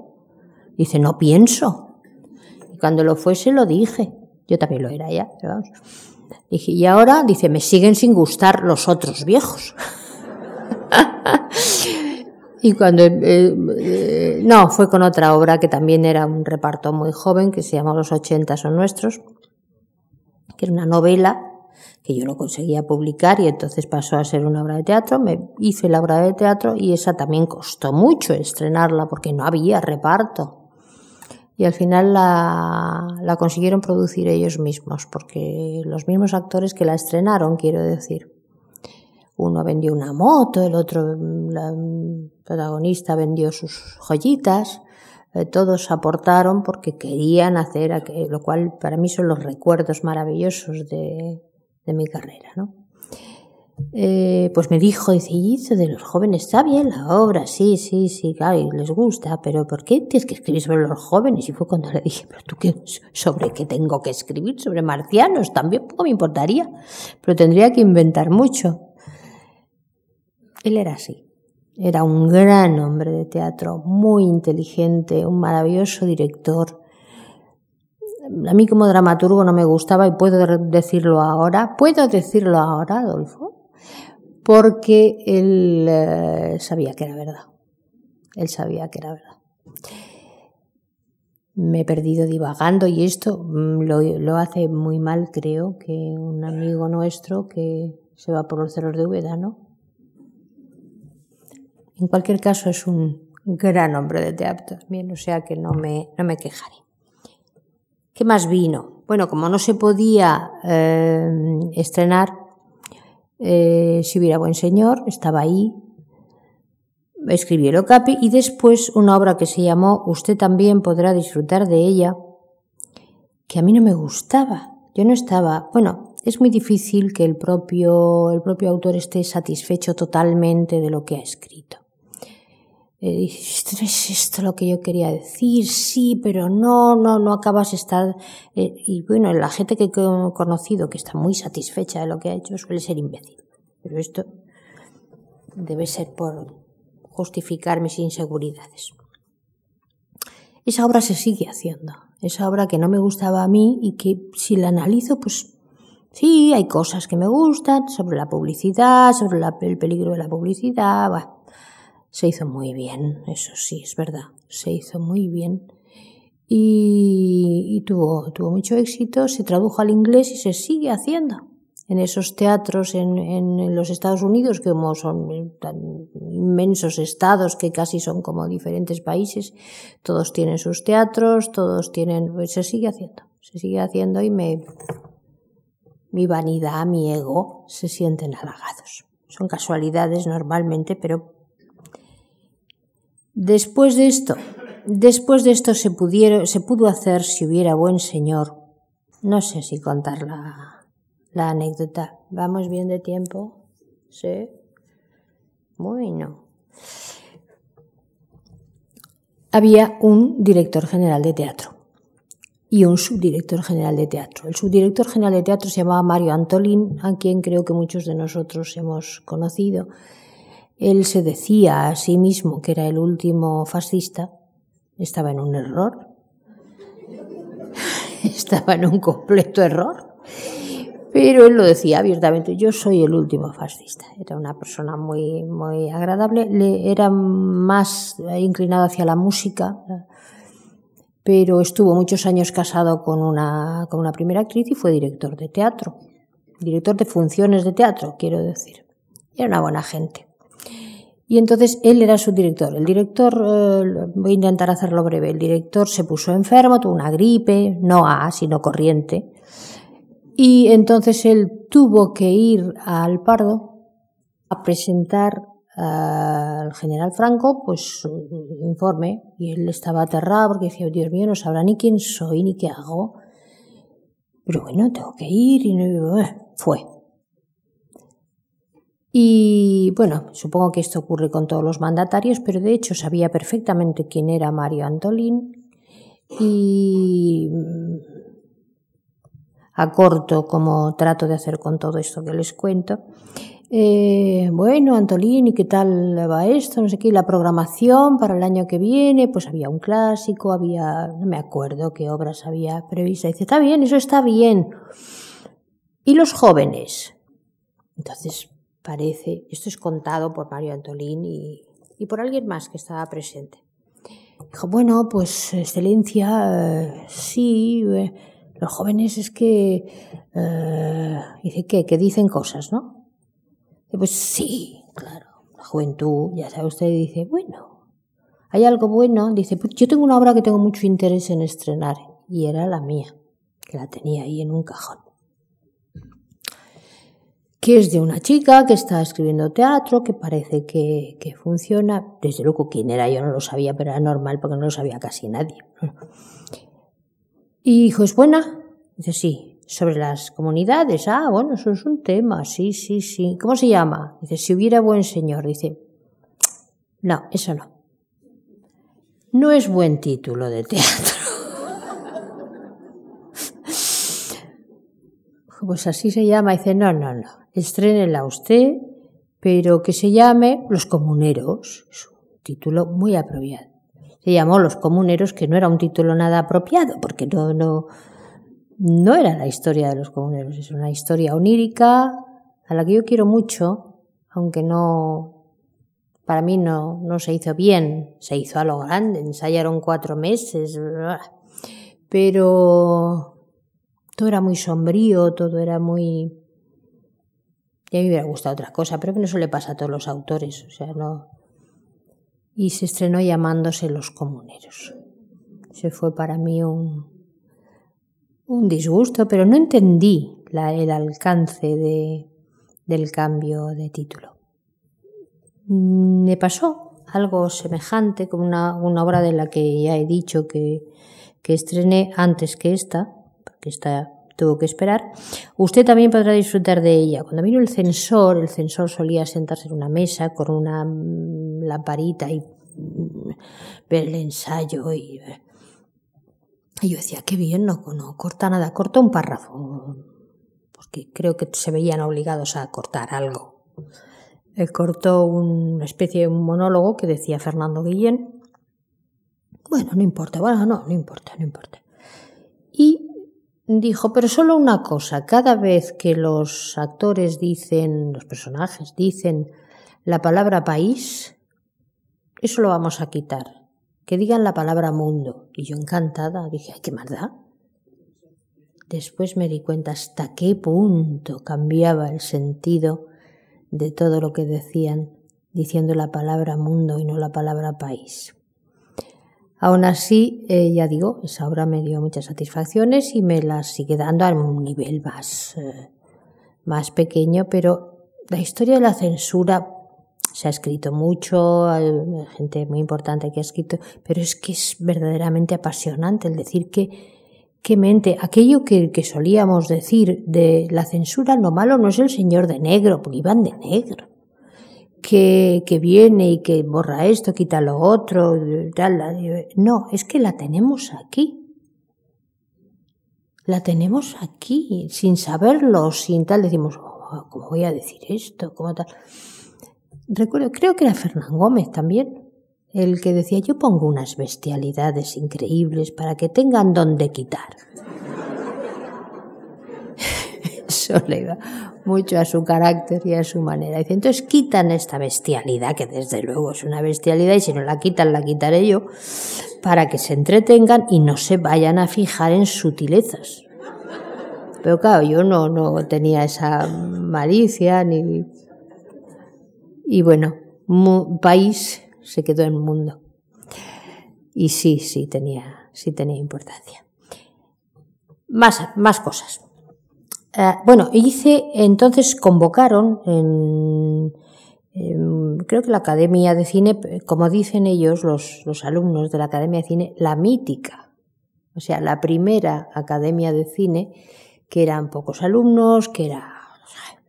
Dice, no pienso. Y cuando lo fuese lo dije. Yo también lo era ya, vamos. Dije, y ahora, dice, me siguen sin gustar los otros viejos. y cuando, eh, eh, no, fue con otra obra que también era un reparto muy joven, que se llama Los 80 son nuestros, que era una novela que yo no conseguía publicar y entonces pasó a ser una obra de teatro. Me hice la obra de teatro y esa también costó mucho estrenarla porque no había reparto. Y al final la, la consiguieron producir ellos mismos, porque los mismos actores que la estrenaron, quiero decir. Uno vendió una moto, el otro, la protagonista vendió sus joyitas, eh, todos aportaron porque querían hacer lo cual para mí son los recuerdos maravillosos de, de mi carrera, ¿no? Eh, pues me dijo, dice, de los jóvenes está bien la obra, sí, sí, sí, claro, y les gusta, pero ¿por qué tienes que escribir sobre los jóvenes? Y fue cuando le dije, pero tú qué, sobre qué tengo que escribir, sobre marcianos, también poco me importaría, pero tendría que inventar mucho. Él era así. Era un gran hombre de teatro, muy inteligente, un maravilloso director. A mí como dramaturgo no me gustaba y puedo decirlo ahora. Puedo decirlo ahora, Adolfo, porque él eh, sabía que era verdad. Él sabía que era verdad. Me he perdido divagando y esto mm, lo, lo hace muy mal, creo, que un amigo nuestro que se va por los cerros de Úbeda, ¿no? En cualquier caso, es un gran hombre de teatro también, o sea que no me, no me quejaré. ¿Qué más vino? Bueno, como no se podía eh, estrenar, eh, si hubiera buen señor, estaba ahí, escribí el Ocapi y después una obra que se llamó Usted también podrá disfrutar de ella, que a mí no me gustaba. Yo no estaba, bueno, es muy difícil que el propio, el propio autor esté satisfecho totalmente de lo que ha escrito. Eh, es esto lo que yo quería decir, sí, pero no, no, no acabas de estar. Eh, y bueno, la gente que he conocido que está muy satisfecha de lo que ha hecho suele ser imbécil. Pero esto debe ser por justificar mis inseguridades. Esa obra se sigue haciendo. Esa obra que no me gustaba a mí y que si la analizo, pues sí, hay cosas que me gustan sobre la publicidad, sobre el peligro de la publicidad. Bah, se hizo muy bien, eso sí, es verdad, se hizo muy bien y, tuvo, tuvo mucho éxito, se tradujo al inglés y se sigue haciendo en esos teatros en, en, los Estados Unidos, que como son tan inmensos estados que casi son como diferentes países, todos tienen sus teatros, todos tienen, pues se sigue haciendo, se sigue haciendo y me, mi vanidad, mi ego se sienten halagados. Son casualidades normalmente, pero Después de esto, después de esto se, pudieron, se pudo hacer si hubiera buen señor. No sé si contar la, la anécdota. ¿Vamos bien de tiempo? Sí. Bueno. Había un director general de teatro y un subdirector general de teatro. El subdirector general de teatro se llamaba Mario Antolín, a quien creo que muchos de nosotros hemos conocido él se decía a sí mismo que era el último fascista, estaba en un error, estaba en un completo error, pero él lo decía abiertamente, yo soy el último fascista. Era una persona muy, muy agradable, le era más inclinado hacia la música, pero estuvo muchos años casado con una, con una primera actriz y fue director de teatro, director de funciones de teatro, quiero decir. Era una buena gente. Y entonces él era su director. El director, eh, voy a intentar hacerlo breve, el director se puso enfermo, tuvo una gripe, no A, sino corriente. Y entonces él tuvo que ir al Pardo a presentar al general Franco pues su informe y él estaba aterrado porque decía, Dios mío, no sabrá ni quién soy ni qué hago. Pero bueno, tengo que ir y no, eh, fue. Y bueno, supongo que esto ocurre con todos los mandatarios, pero de hecho sabía perfectamente quién era Mario Antolín y mm, a corto, como trato de hacer con todo esto que les cuento. Eh, bueno, Antolín, ¿y qué tal va esto? No sé qué, la programación para el año que viene, pues había un clásico, había, no me acuerdo qué obras había previstas. Dice, está bien, eso está bien. ¿Y los jóvenes? Entonces, parece, esto es contado por Mario Antolín y, y por alguien más que estaba presente. Dijo, bueno, pues excelencia, eh, sí, eh, los jóvenes es que, eh, dice que, que dicen cosas, ¿no? pues sí, claro, la juventud, ya sabe usted, dice, bueno, hay algo bueno, dice, pues yo tengo una obra que tengo mucho interés en estrenar, y era la mía, que la tenía ahí en un cajón que es de una chica que está escribiendo teatro, que parece que, que, funciona. Desde luego, quién era yo no lo sabía, pero era normal porque no lo sabía casi nadie. Y dijo, ¿es buena? Dice, sí. Sobre las comunidades. Ah, bueno, eso es un tema. Sí, sí, sí. ¿Cómo se llama? Dice, si hubiera buen señor. Dice, no, eso no. No es buen título de teatro. Pues así se llama. Dice, no, no, no estrénela usted, pero que se llame Los Comuneros. Es un título muy apropiado. Se llamó Los Comuneros, que no era un título nada apropiado, porque no, no, no era la historia de los comuneros, es una historia onírica a la que yo quiero mucho, aunque no, para mí no, no se hizo bien, se hizo a lo grande, ensayaron cuatro meses, pero todo era muy sombrío, todo era muy ya me hubiera gustado otra cosa, pero que no le pasa a todos los autores, o sea, no. Y se estrenó llamándose Los Comuneros. Se fue para mí un, un disgusto, pero no entendí la, el alcance de, del cambio de título. Me pasó algo semejante con una, una obra de la que ya he dicho que, que estrené antes que esta, porque esta tuvo que esperar, usted también podrá disfrutar de ella. Cuando vino el censor, el censor solía sentarse en una mesa con una mm, lamparita y mm, ver el ensayo y, y yo decía, qué bien, no, no corta nada, corta un párrafo, porque creo que se veían obligados a cortar algo. Él cortó una especie de monólogo que decía Fernando Guillén. Bueno, no importa, bueno, no, no importa, no importa. Y Dijo, pero solo una cosa, cada vez que los actores dicen, los personajes dicen la palabra país, eso lo vamos a quitar. Que digan la palabra mundo. Y yo encantada dije, ay, qué maldad. Después me di cuenta hasta qué punto cambiaba el sentido de todo lo que decían diciendo la palabra mundo y no la palabra país. Aún así, eh, ya digo, esa obra me dio muchas satisfacciones y me las sigue dando a un nivel más, eh, más pequeño, pero la historia de la censura se ha escrito mucho, hay gente muy importante que ha escrito, pero es que es verdaderamente apasionante el decir que, que mente, aquello que, que solíamos decir de la censura, lo malo no es el señor de negro, porque iban de negro que, que viene y que borra esto, quita lo otro, tal. No, es que la tenemos aquí. La tenemos aquí, sin saberlo, sin tal. Decimos, oh, ¿cómo voy a decir esto? ¿Cómo tal? Recuerdo, creo que era Fernán Gómez también, el que decía, yo pongo unas bestialidades increíbles para que tengan donde quitar. Eso le iba mucho a su carácter y a su manera. Dice, entonces quitan esta bestialidad, que desde luego es una bestialidad, y si no la quitan, la quitaré yo, para que se entretengan y no se vayan a fijar en sutilezas. Pero claro, yo no, no tenía esa malicia ni... Y bueno, país se quedó en mundo. Y sí, sí tenía, sí tenía importancia. Más, más cosas. Eh, bueno, hice, entonces convocaron en, creo que la Academia de Cine, como dicen ellos, los, los alumnos de la Academia de Cine, la mítica, o sea, la primera Academia de Cine, que eran pocos alumnos, que era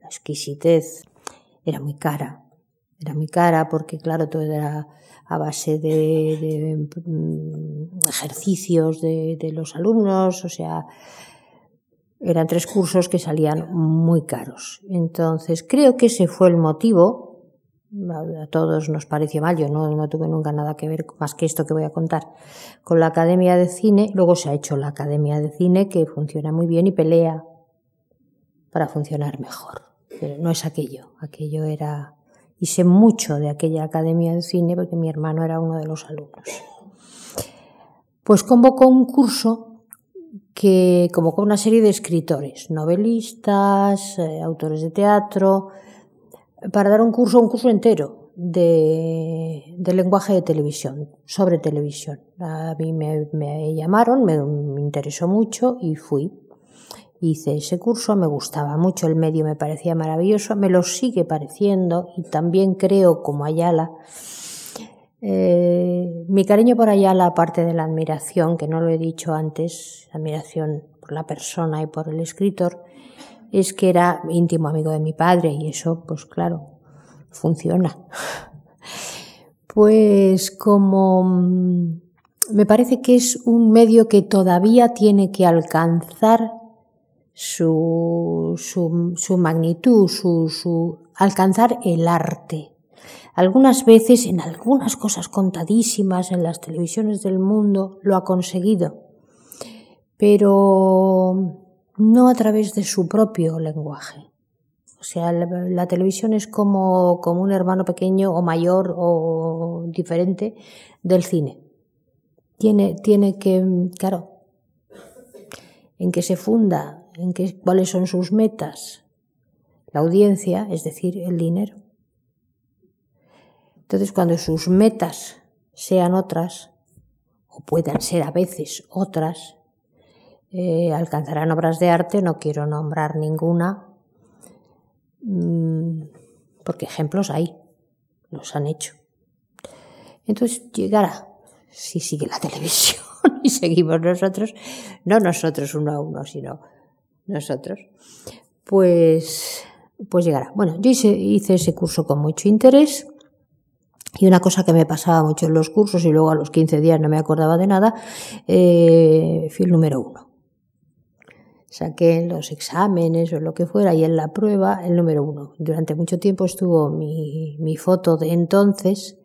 la exquisitez, era muy cara, era muy cara porque, claro, todo era a base de, de mm, ejercicios de, de, los alumnos, o sea, eran tres cursos que salían muy caros. Entonces, creo que ese fue el motivo. A todos nos pareció mal, yo no, no tuve nunca nada que ver más que esto que voy a contar con la Academia de Cine. Luego se ha hecho la Academia de Cine que funciona muy bien y pelea para funcionar mejor. Pero no es aquello, aquello era... Y sé mucho de aquella Academia de Cine porque mi hermano era uno de los alumnos. Pues convocó un curso que como con una serie de escritores, novelistas, eh, autores de teatro, para dar un curso, un curso entero de, lenguaje de televisión, sobre televisión. A mí me, llamaron, me, me, interesó mucho y fui. Hice ese curso, me gustaba mucho, el medio me parecía maravilloso, me lo sigue pareciendo y también creo, como Ayala, eh, mi cariño por allá, la parte de la admiración, que no lo he dicho antes, admiración por la persona y por el escritor, es que era íntimo amigo de mi padre y eso, pues claro, funciona. Pues como mm, me parece que es un medio que todavía tiene que alcanzar su, su, su magnitud, su, su, alcanzar el arte algunas veces, en algunas cosas contadísimas en las televisiones del mundo, lo ha conseguido, pero no a través de su propio lenguaje. O sea, la, televisión es como, como un hermano pequeño o mayor o diferente del cine. Tiene, tiene que, claro, en que se funda, en que, cuáles son sus metas, la audiencia, es decir, el dinero. Entonces, cuando sus metas sean otras, o puedan ser a veces otras, eh, alcanzarán obras de arte, no quiero nombrar ninguna, mm, porque ejemplos hay, los han hecho. Entonces llegará, si sigue la televisión y seguimos nosotros, no nosotros uno a uno, sino nosotros, pues, pues llegará. Bueno, yo hice ese curso con mucho interés y una cosa que me pasaba mucho en los cursos y luego a los 15 días no me acordaba de nada, eh, fui el número uno. Saqué en los exámenes o lo que fuera y en la prueba el número uno. Durante mucho tiempo estuvo mi, mi foto de entonces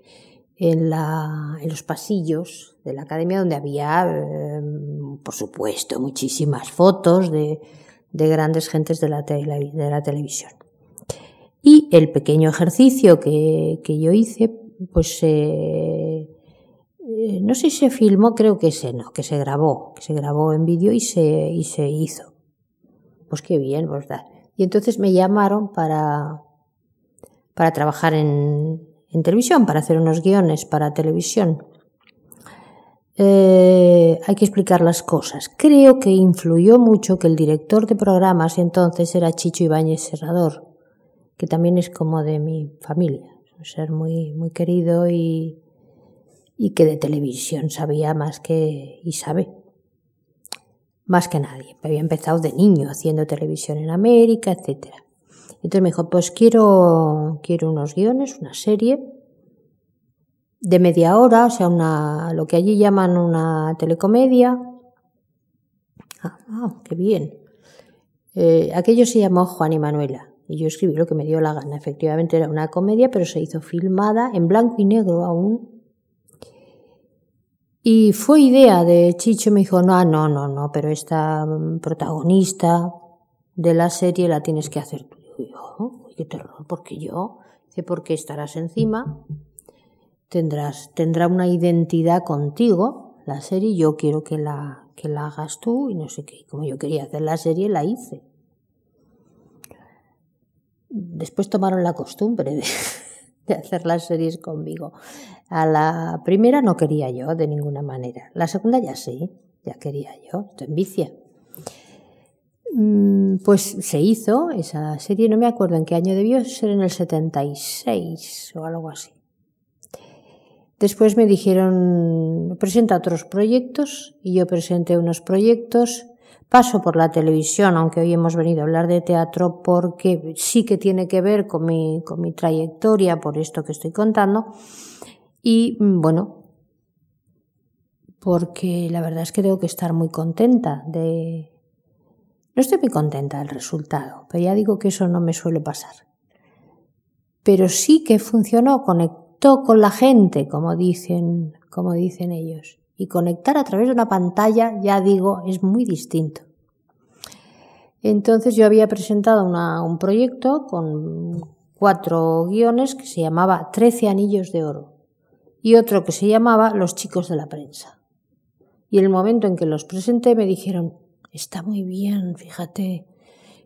en, la, en los pasillos de la academia donde había, eh, por supuesto, muchísimas fotos de, de grandes gentes de la, de la televisión. Y el pequeño ejercicio que, que yo hice pues eh, eh, no sé si se filmó, creo que se no, que se grabó, que se grabó en vídeo y se, y se hizo. Pues qué bien, ¿verdad? Y entonces me llamaron para, para trabajar en, en televisión, para hacer unos guiones para televisión. Eh, hay que explicar las cosas. Creo que influyó mucho que el director de programas entonces era Chicho Ibáñez Serrador, que también es como de mi familia ser muy, muy querido y, y que de televisión sabía más que, y sabe, más que nadie. Había empezado de niño haciendo televisión en América, etc. Entonces me dijo, pues quiero, quiero unos guiones, una serie de media hora, o sea, una, lo que allí llaman una telecomedia. Ah, ah qué bien. Eh, aquello se llamó Juan y Manuela. Y yo escribí lo que me dio la gana. Efectivamente era una comedia, pero se hizo filmada en blanco y negro aún. Y fue idea de Chicho, me dijo, no, no, no, no, pero esta mm, protagonista de la serie la tienes que hacer tú. Y yo, qué terror, porque yo, dice, porque estarás encima, tendrás, tendrá una identidad contigo, la serie, yo quiero que la, que la hagas tú, y no sé qué. Como yo quería hacer la serie, la hice. Después tomaron la costumbre de, hacer las series conmigo. A la primera no quería yo de ninguna manera. La segunda ya sí, ya quería yo. Esto envicia. Mm, pues se hizo esa serie, no me acuerdo en qué año debió ser en el 76 o algo así. Después me dijeron, presenta otros proyectos y yo presenté unos proyectos Paso por la televisión, aunque hoy hemos venido a hablar de teatro porque sí que tiene que ver con mi, con mi trayectoria, por esto que estoy contando. Y mm, bueno, porque la verdad es que tengo que estar muy contenta de... No estoy muy contenta del resultado, pero ya digo que eso no me suele pasar. Pero sí que funcionó, conectó con la gente, como dicen, como dicen ellos. Y conectar a través de una pantalla, ya digo, es muy distinto. Entonces yo había presentado un proyecto con cuatro guiones que se llamaba Trece Anillos de Oro y otro que se llamaba Los chicos de la prensa. Y el momento en que los presenté me dijeron, está muy bien, fíjate,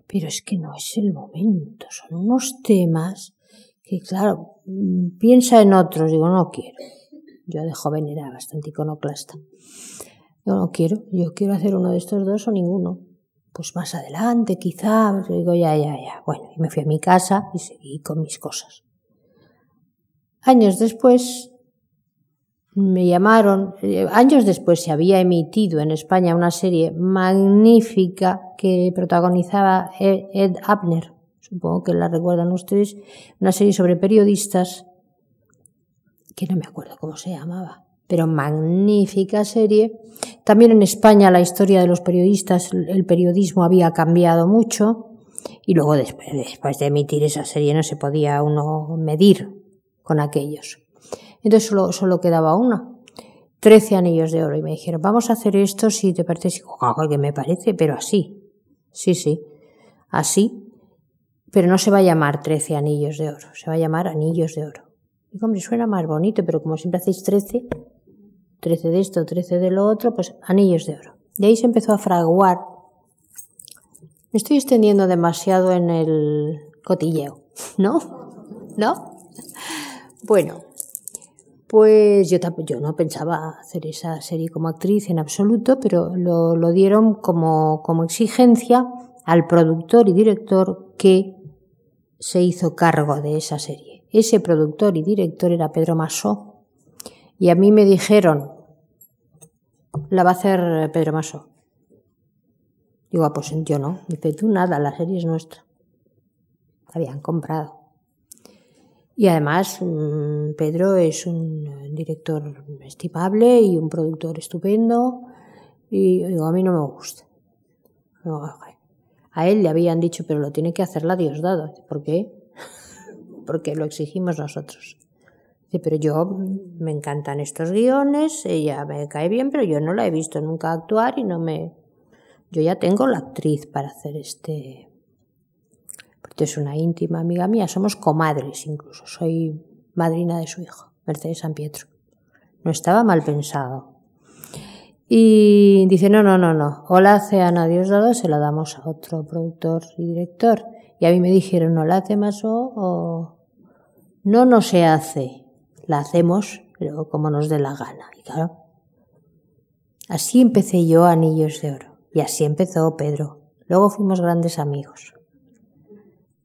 pero es que no es el momento, son unos temas que, claro, mm, piensa en otros, digo, no quiero. Yo de joven era bastante iconoclasta. Yo no quiero, yo quiero hacer uno de estos dos o ninguno. Pues más adelante, quizá, digo, ya, ya, ya. Bueno, y me fui a mi casa y seguí con mis cosas. Años después me llamaron, eh, años después se había emitido en España una serie magnífica que protagonizaba Ed Abner, supongo que la recuerdan ustedes, una serie sobre periodistas, que no me acuerdo cómo se llamaba, pero magnífica serie. También en España la historia de los periodistas, el periodismo había cambiado mucho y luego después, después de emitir esa serie no se podía uno medir con aquellos. Entonces solo, solo quedaba una. Trece anillos de oro. Y me dijeron, vamos a hacer esto si te parece. Oh, que me parece, pero así. Sí, sí. Así. Pero no se va a llamar trece anillos de oro. Se va a llamar anillos de oro. Y hombre, suena más bonito, pero como siempre hacéis trece, trece de esto, trece de lo otro, pues anillos de oro. Y ahí se empezó a fraguar. Me estoy extendiendo demasiado en el cotilleo, ¿no? ¿No? Bueno, pues yo, yo no pensaba hacer esa serie como actriz en absoluto, pero lo, lo dieron como, como exigencia al productor y director que se hizo cargo de esa serie. Ese productor y director era Pedro Masó. Y a mí me dijeron, la va a hacer Pedro Masó. Digo, ah, pues yo no. Dice, tú nada, la serie es nuestra. Habían comprado. Y además, mm, Pedro es un director estimable y un productor estupendo. Y digo, a mí no me gusta. A él le habían dicho, pero lo tiene que hacer la Diosdado. ¿Por qué? Porque lo exigimos nosotros. Dice, pero yo me encantan estos guiones, ella me cae bien, pero yo no la he visto nunca actuar y no me. Yo ya tengo la actriz para hacer este, es una íntima amiga mía, somos comadres incluso, soy madrina de su hijo, Mercedes San Pietro. No estaba mal pensado. Y dice, no, no, no, no, o la hace Ana Diosdado, se la damos a otro productor y director. Y a mí me dijeron, no la hace más o no, no se hace, la hacemos, pero como nos dé la gana. Y claro, así empecé yo Anillos de Oro. Y así empezó Pedro. Luego fuimos grandes amigos.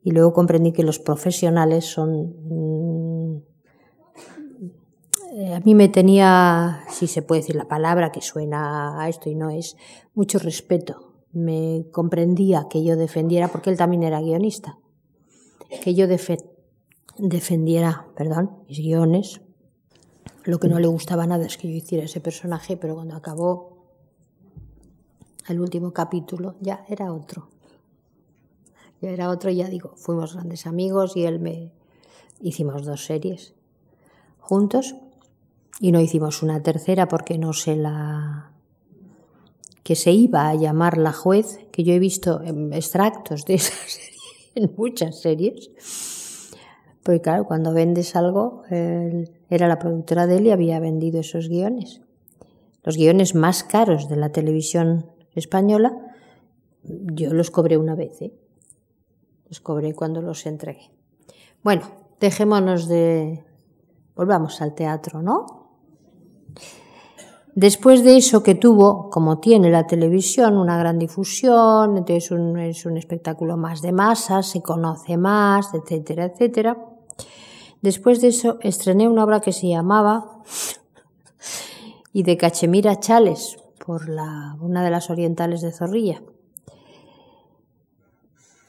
Y luego comprendí que los profesionales son... Mm, a mí me tenía, si se puede decir la palabra que suena a esto y no es, mucho respeto. Me comprendía que yo defendiera, porque él también era guionista, que yo defendiera, perdón, mis guiones. Lo que no le gustaba nada es que yo hiciera ese personaje, pero cuando acabó el último capítulo ya era otro ya era otro, ya digo, fuimos grandes amigos y él me hicimos dos series juntos y no hicimos una tercera porque no sé la que se iba a llamar La juez, que yo he visto extractos de esa serie en muchas series. Porque claro, cuando vendes algo, era la productora de él y había vendido esos guiones. Los guiones más caros de la televisión española, yo los cobré una vez. ¿eh? Los cobré cuando los entregué. Bueno, dejémonos de... Volvamos al teatro, ¿no? Después de eso que tuvo, como tiene la televisión, una gran difusión, entonces es un espectáculo más de masas, se conoce más, etcétera, etcétera. Después de eso estrené una obra que se llamaba y de Cachemira Chales, por la, una de las orientales de Zorrilla.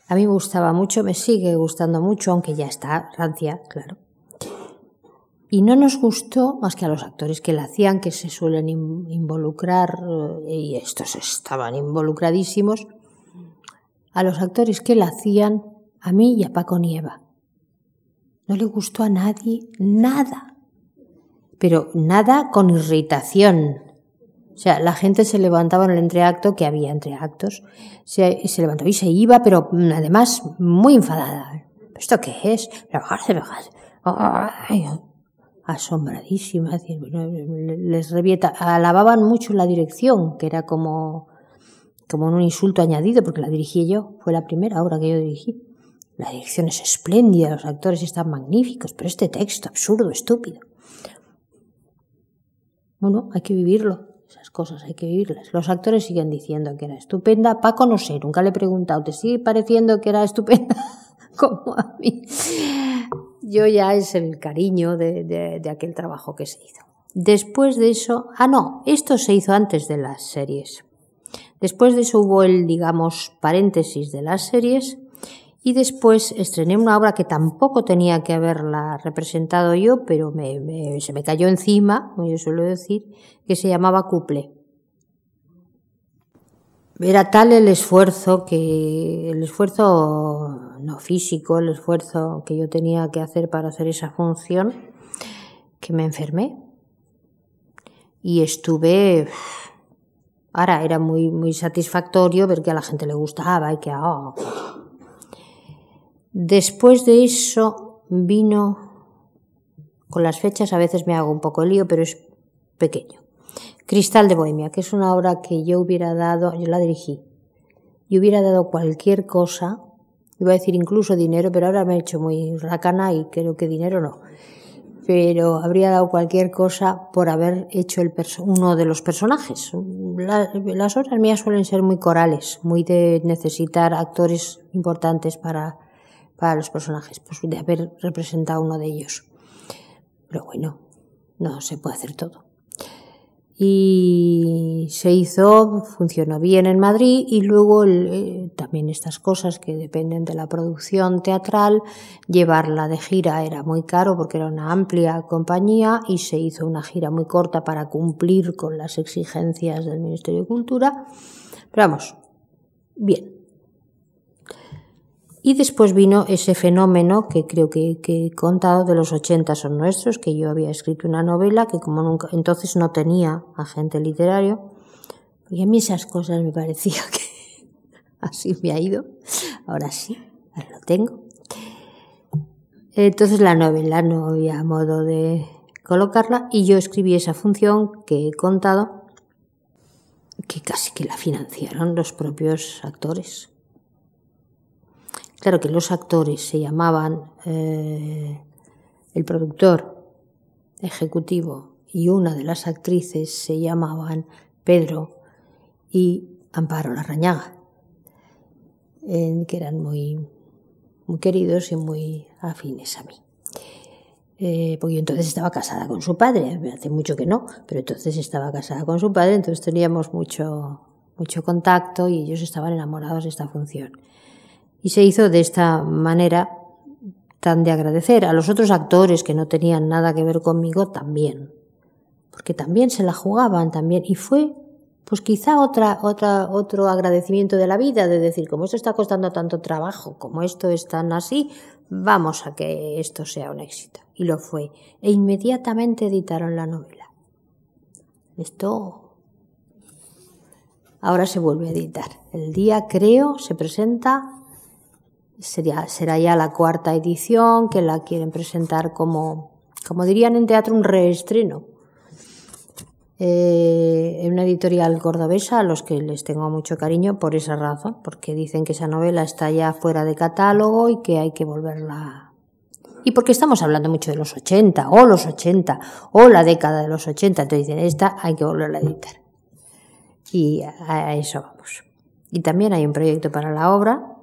A mí me gustaba mucho, me sigue gustando mucho, aunque ya está rancia, claro. Y no nos gustó más que a los actores que la hacían, que se suelen involucrar, eh, y estos estaban involucradísimos, a los actores que la hacían, a mí y a Paco Nieva. No le gustó a nadie nada, pero nada con irritación, o sea, la gente se levantaba en el entreacto, que había entreactos, se, se levantaba y se iba, pero además muy enfadada. ¿Esto qué es? Asombradísima. Les revieta. Alababan mucho la dirección, que era como como un insulto añadido, porque la dirigí yo, fue la primera obra que yo dirigí. La dirección es espléndida, los actores están magníficos, pero este texto absurdo, estúpido. Bueno, hay que vivirlo, esas cosas hay que vivirlas. Los actores siguen diciendo que era estupenda. Paco no sé, nunca le he preguntado, ¿te sigue pareciendo que era estupenda? Como a mí. Yo ya es el cariño de, de aquel trabajo que se hizo. Después de eso, ah no, esto se hizo antes de las series. Después de eso hubo el, digamos, paréntesis de las series y después estrené una obra que tampoco tenía que haberla representado yo, pero se me cayó encima, como yo suelo decir, que se llamaba Couple. Era tal el esfuerzo que, el esfuerzo no físico, el esfuerzo que yo tenía que hacer para hacer esa función, que me enfermé. Y estuve, ahora era muy, muy satisfactorio ver que a la gente le gustaba y que, oh, Después de eso vino, con las fechas a veces me hago un poco lío, pero es pequeño. Cristal de Bohemia, que es una obra que yo hubiera dado, yo la dirigí, y hubiera dado cualquier cosa, iba a decir incluso dinero, pero ahora me he hecho muy racana y creo que dinero no. Pero habría dado cualquier cosa por haber hecho el uno de los personajes. las obras mías suelen ser muy corales, muy de necesitar actores importantes para para los personajes, pues de haber representado uno de ellos. Pero bueno, no se puede hacer todo. Y se hizo, funcionó bien en Madrid y luego eh, también estas cosas que dependen de la producción teatral, llevarla de gira era muy caro porque era una amplia compañía y se hizo una gira muy corta para cumplir con las exigencias del Ministerio de Cultura. Pero vamos, bien, y después vino ese fenómeno que creo que, he contado de los 80 son nuestros, que yo había escrito una novela que como nunca, entonces no tenía agente literario. Y a mí esas cosas me parecía que así me ha ido. Ahora sí, ahora lo tengo. Entonces la novela no había modo de colocarla y yo escribí esa función que he contado, que casi que la financiaron los propios actores. Claro que los actores se llamaban eh, el productor ejecutivo y una de las actrices se llamaban Pedro y Amparo Larrañaga, que eran muy, muy queridos y muy afines a mí. Eh, porque yo entonces estaba casada con su padre, hace mucho que no, pero entonces estaba casada con su padre, entonces teníamos mucho, mucho contacto y ellos estaban enamorados de esta función. Y se hizo de esta manera tan de agradecer. A los otros actores que no tenían nada que ver conmigo también. Porque también se la jugaban también. Y fue, pues quizá otra, otra, otro agradecimiento de la vida, de decir, como esto está costando tanto trabajo, como esto es tan así, vamos a que esto sea un éxito. Y lo fue. E inmediatamente editaron la novela. Esto ahora se vuelve a editar. El día, creo, se presenta Sería, será ya la cuarta edición que la quieren presentar como, como dirían en teatro, un reestreno. Eh, en una editorial cordobesa a los que les tengo mucho cariño por esa razón, porque dicen que esa novela está ya fuera de catálogo y que hay que volverla. Y porque estamos hablando mucho de los 80, o los 80, o la década de los 80, entonces dicen, esta hay que volverla a editar. Y a eso vamos. Y también hay un proyecto para la obra,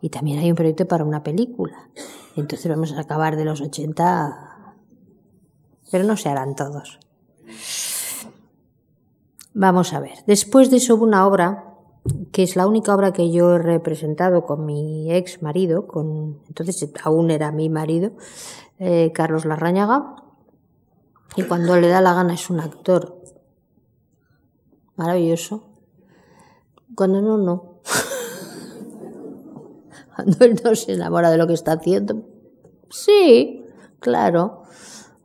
y también hay un proyecto para una película. Entonces vamos a acabar de los 80, pero no se harán todos. Vamos a ver. Después de eso hubo una obra que es la única obra que yo he representado con mi ex marido, con, entonces aún era mi marido, eh, Carlos Larrañaga, y cuando le da la gana es un actor maravilloso, cuando no, no cuando él no se enamora de lo que está haciendo. Sí, claro.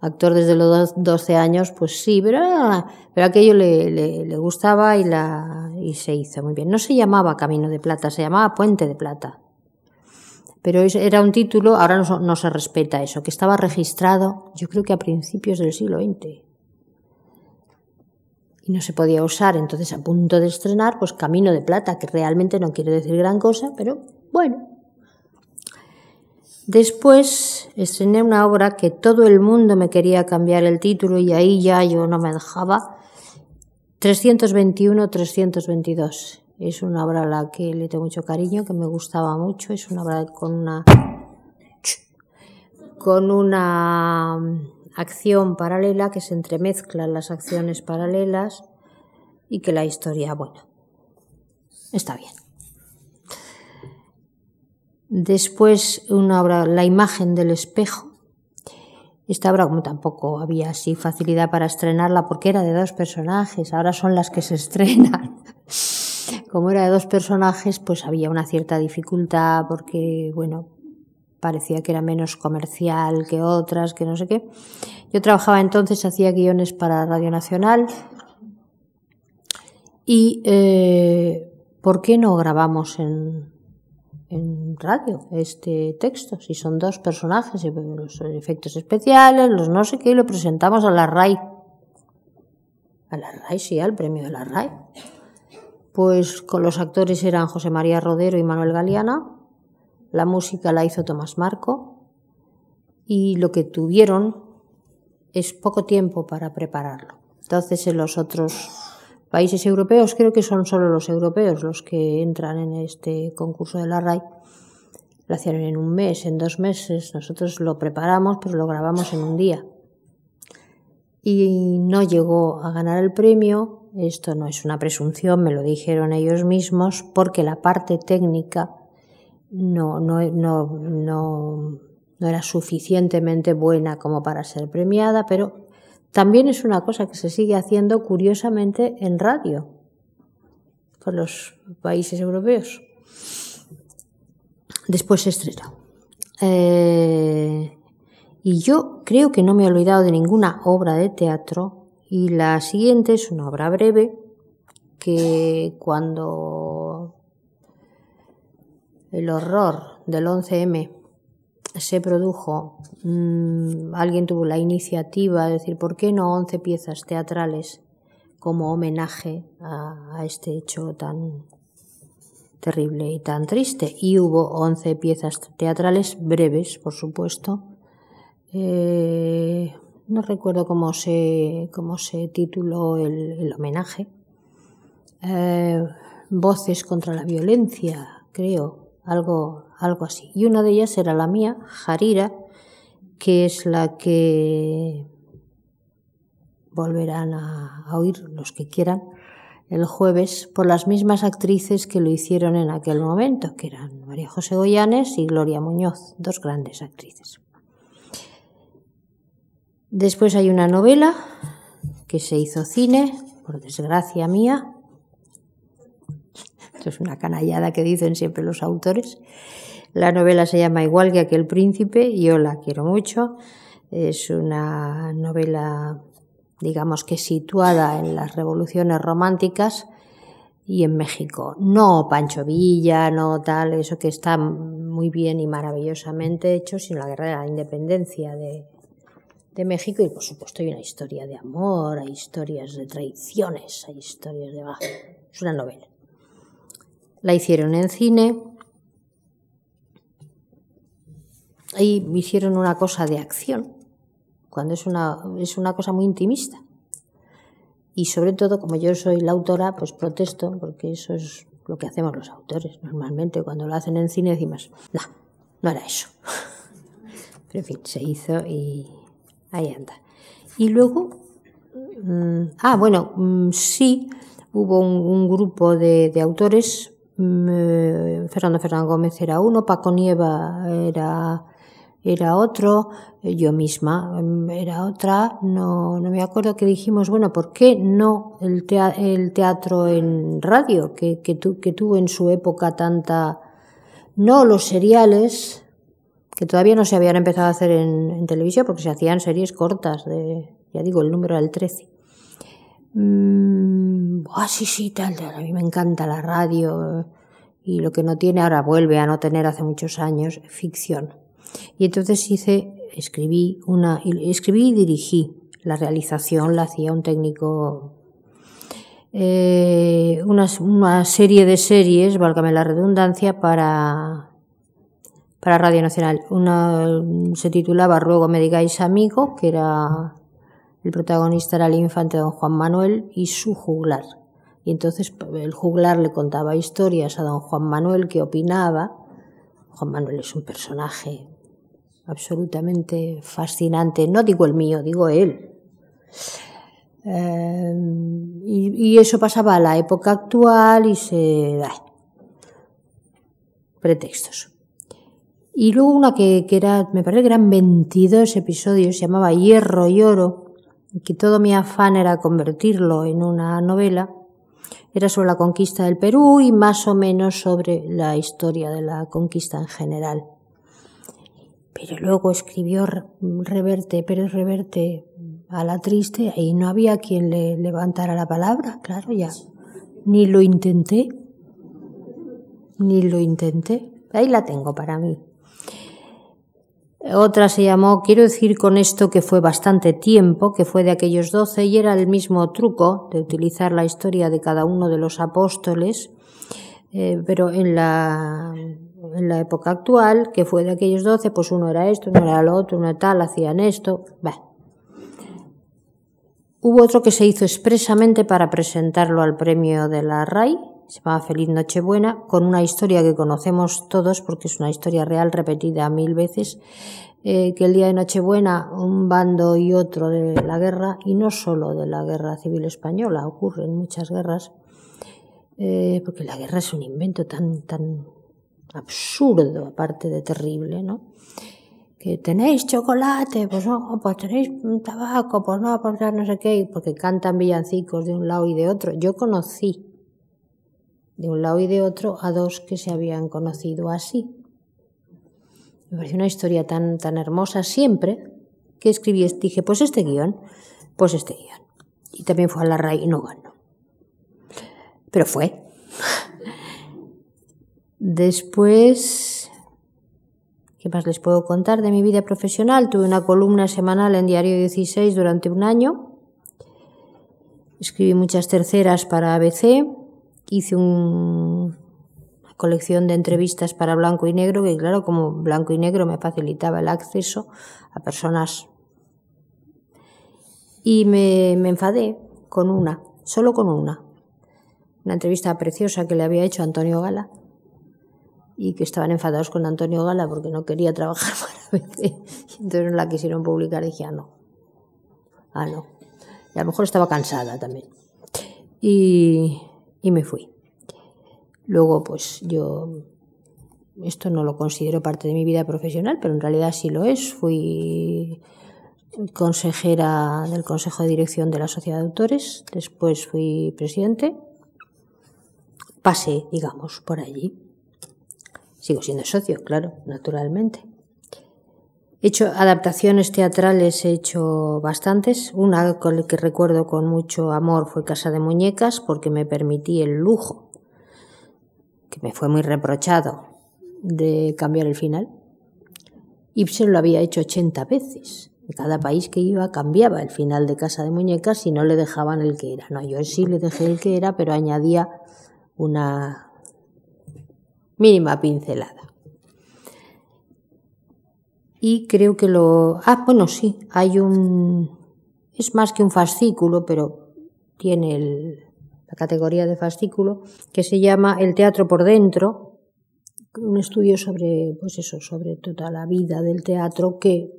Actor desde los 12 años, pues sí, pero, pero aquello le, le, gustaba y, la, y se hizo muy bien. No se llamaba Camino de Plata, se llamaba Puente de Plata. Pero era un título, ahora no, no se respeta eso, que estaba registrado, yo creo que a principios del siglo XX. y no se podía usar, entonces a punto de estrenar, pues Camino de Plata, que realmente no quiere decir gran cosa, pero bueno. Después estrené una obra que todo el mundo me quería cambiar el título y ahí ya yo no me dejaba. 321-322. Es una obra a la que le tengo mucho cariño, que me gustaba mucho. Es una obra con una con una acción paralela que se entremezclan las acciones paralelas y que la historia, bueno, está bien. Después una obra, La imagen del espejo. Esta obra, como tampoco había así facilidad para estrenarla porque era de dos personajes, ahora son las que se estrenan. Como era de dos personajes, pues había una cierta dificultad porque, bueno, parecía que era menos comercial que otras, que no sé qué. Yo trabajaba entonces, hacía guiones para Radio Nacional y eh, ¿por qué no grabamos en, en radio este texto? Si son dos personajes, los efectos especiales, los no sé qué, y lo presentamos a la RAI. A la RAI, sí, al premio de la RAI. Pues con los actores eran José María Rodero y Manuel Galeana, la música la hizo Tomás Marco y lo que tuvieron es poco tiempo para prepararlo. Entonces en los otros países europeos, creo que son solo los europeos los que entran en este concurso de la RAI, lo hicieron en un mes, en dos meses, nosotros lo preparamos, pero lo grabamos en un día. Y no llegó a ganar el premio, esto no es una presunción, me lo dijeron ellos mismos, porque la parte técnica no, no, no, no, no era suficientemente buena como para ser premiada, pero también es una cosa que se sigue haciendo curiosamente en radio por los países europeos. Después se estrenó. Eh, y yo creo que no me he olvidado de ninguna obra de teatro y la siguiente es una obra breve que cuando el horror del 11M se produjo, mm, alguien tuvo la iniciativa de decir, ¿por qué no 11 piezas teatrales como homenaje a, este hecho tan terrible y tan triste? Y hubo 11 piezas teatrales breves, por supuesto. Eh, no recuerdo cómo se, cómo se tituló el, homenaje. Eh, voces contra la violencia, creo, algo, algo así. Y una de ellas era la mía, Jarira, que es la que volverán a, oír los que quieran el jueves por las mismas actrices que lo hicieron en aquel momento, que eran María José Goyanes y Gloria Muñoz, dos grandes actrices. Después hay una novela que se hizo cine, por desgracia mía, es una canallada que dicen siempre los autores. La novela se llama igual que aquel príncipe, yo la quiero mucho. Es una novela, digamos que situada en las revoluciones románticas y en México. No Pancho Villa, no tal, eso que está muy bien y maravillosamente hecho, sino la guerra de la independencia de, de México y por supuesto hay una historia de amor, hay historias de traiciones, hay historias de... Es una novela. La hicieron en cine y hicieron una cosa de acción, cuando es una, es una cosa muy intimista. Y sobre todo, como yo soy la autora, pues protesto, porque eso es lo que hacemos los autores. Normalmente cuando lo hacen en cine decimos, no, no era eso. Pero en fin, se hizo y ahí anda. Y luego, mm, ah, bueno, mm, sí, hubo un, grupo de, autores Fernando Fernán Gómez era uno, Paco Nieva era, era otro, yo misma em, era otra, no, no me acuerdo que dijimos, bueno, ¿por qué no el, el teatro en radio, que, que, que tuvo en su época tanta, no los seriales, que todavía no se habían empezado a hacer en, televisión, porque se hacían series cortas, de, ya digo, el número era el 13 Mm, ah, sí, sí, tal, tal. A mí me encanta la radio y lo que no tiene ahora vuelve a no tener hace muchos años, ficción. Y entonces hice, escribí una, escribí y dirigí. La realización la hacía un técnico eh, una, una, serie de series, válgame la redundancia, para, para Radio Nacional. Una se titulaba Ruego me digáis amigo, que era el protagonista era el infante don Juan Manuel y su juglar. Y entonces el juglar le contaba historias a don Juan Manuel que opinaba. Juan Manuel es un personaje absolutamente fascinante. No digo el mío, digo él. Eh, y, eso pasaba a la época actual y se... pretextos. Y luego una que, que, era, me parece que eran 22 episodios, se llamaba Hierro y Oro, que todo mi afán era convertirlo en una novela. Era sobre la conquista del Perú y más o menos sobre la historia de la conquista en general. Pero luego escribió Reverte, Pérez Reverte a la triste y no había quien le levantara la palabra, claro, ya. Ni lo intenté, ni lo intenté. Ahí la tengo para mí. Otra se llamó, quiero decir con esto que fue bastante tiempo, que fue de aquellos doce, y era el mismo truco de utilizar la historia de cada uno de los apóstoles, eh, pero en la, en la época actual, que fue de aquellos doce, pues uno era esto, uno era lo otro, uno tal, hacían esto. Bah. Hubo otro que se hizo expresamente para presentarlo al premio de la RAI, se llama Feliz Nochebuena, con una historia que conocemos todos porque es una historia real repetida mil veces, eh, que el día de Nochebuena un bando y otro de la guerra, y no solo de la guerra civil española, ocurre en muchas guerras, eh, porque la guerra es un invento tan, tan absurdo, aparte de terrible, ¿no? Que tenéis chocolate, pues no, pues tenéis tabaco, pues no, pues no sé qué, porque cantan villancicos de un lado y de otro. Yo conocí de un lado y de otro a dos que se habían conocido así. Me pareció una historia tan, tan hermosa siempre que escribí, dije, pues este guion, pues este guion. Y también fue a la RAI y no ganó. Pero fue. Después, ¿qué más les puedo contar de mi vida profesional? Tuve una columna semanal en Diario 16 durante un año. Escribí muchas terceras para ABC hice un, una colección de entrevistas para blanco y negro, que claro, como blanco y negro me facilitaba el acceso a personas. Y me, me enfadé con una, solo con una. Una entrevista preciosa que le había hecho Antonio Gala y que estaban enfadados con Antonio Gala porque no quería trabajar para ABC. Y entonces no la quisieron publicar y dije, ah, no. Ah, no. Y a lo mejor estaba cansada también. Y, y me fui. Luego, pues yo esto no lo considero parte de mi vida profesional, pero en realidad sí lo es. Fui consejera del Consejo de Dirección de la Sociedad de Autores, después fui presidente, pasé, digamos, por allí. Sigo siendo socio, claro, naturalmente. He hecho adaptaciones teatrales, he hecho bastantes. Una con la que recuerdo con mucho amor fue Casa de Muñecas, porque me permití el lujo, que me fue muy reprochado, de cambiar el final. Ibsen lo había hecho 80 veces. En cada país que iba cambiaba el final de Casa de Muñecas y no le dejaban el que era. No, yo sí le dejé el que era, pero añadía una mínima pincelada y creo que lo... Ah, bueno, sí, hay un... Es más que un fascículo, pero tiene la categoría de fascículo, que se llama El teatro por dentro, un estudio sobre, pues eso, sobre toda la vida del teatro que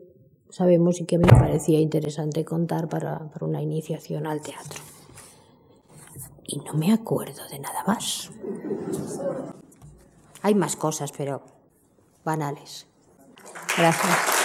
sabemos y que me parecía interesante contar para, para una iniciación al teatro. Y no me acuerdo de nada más. Hay más cosas, pero banales. Gracias.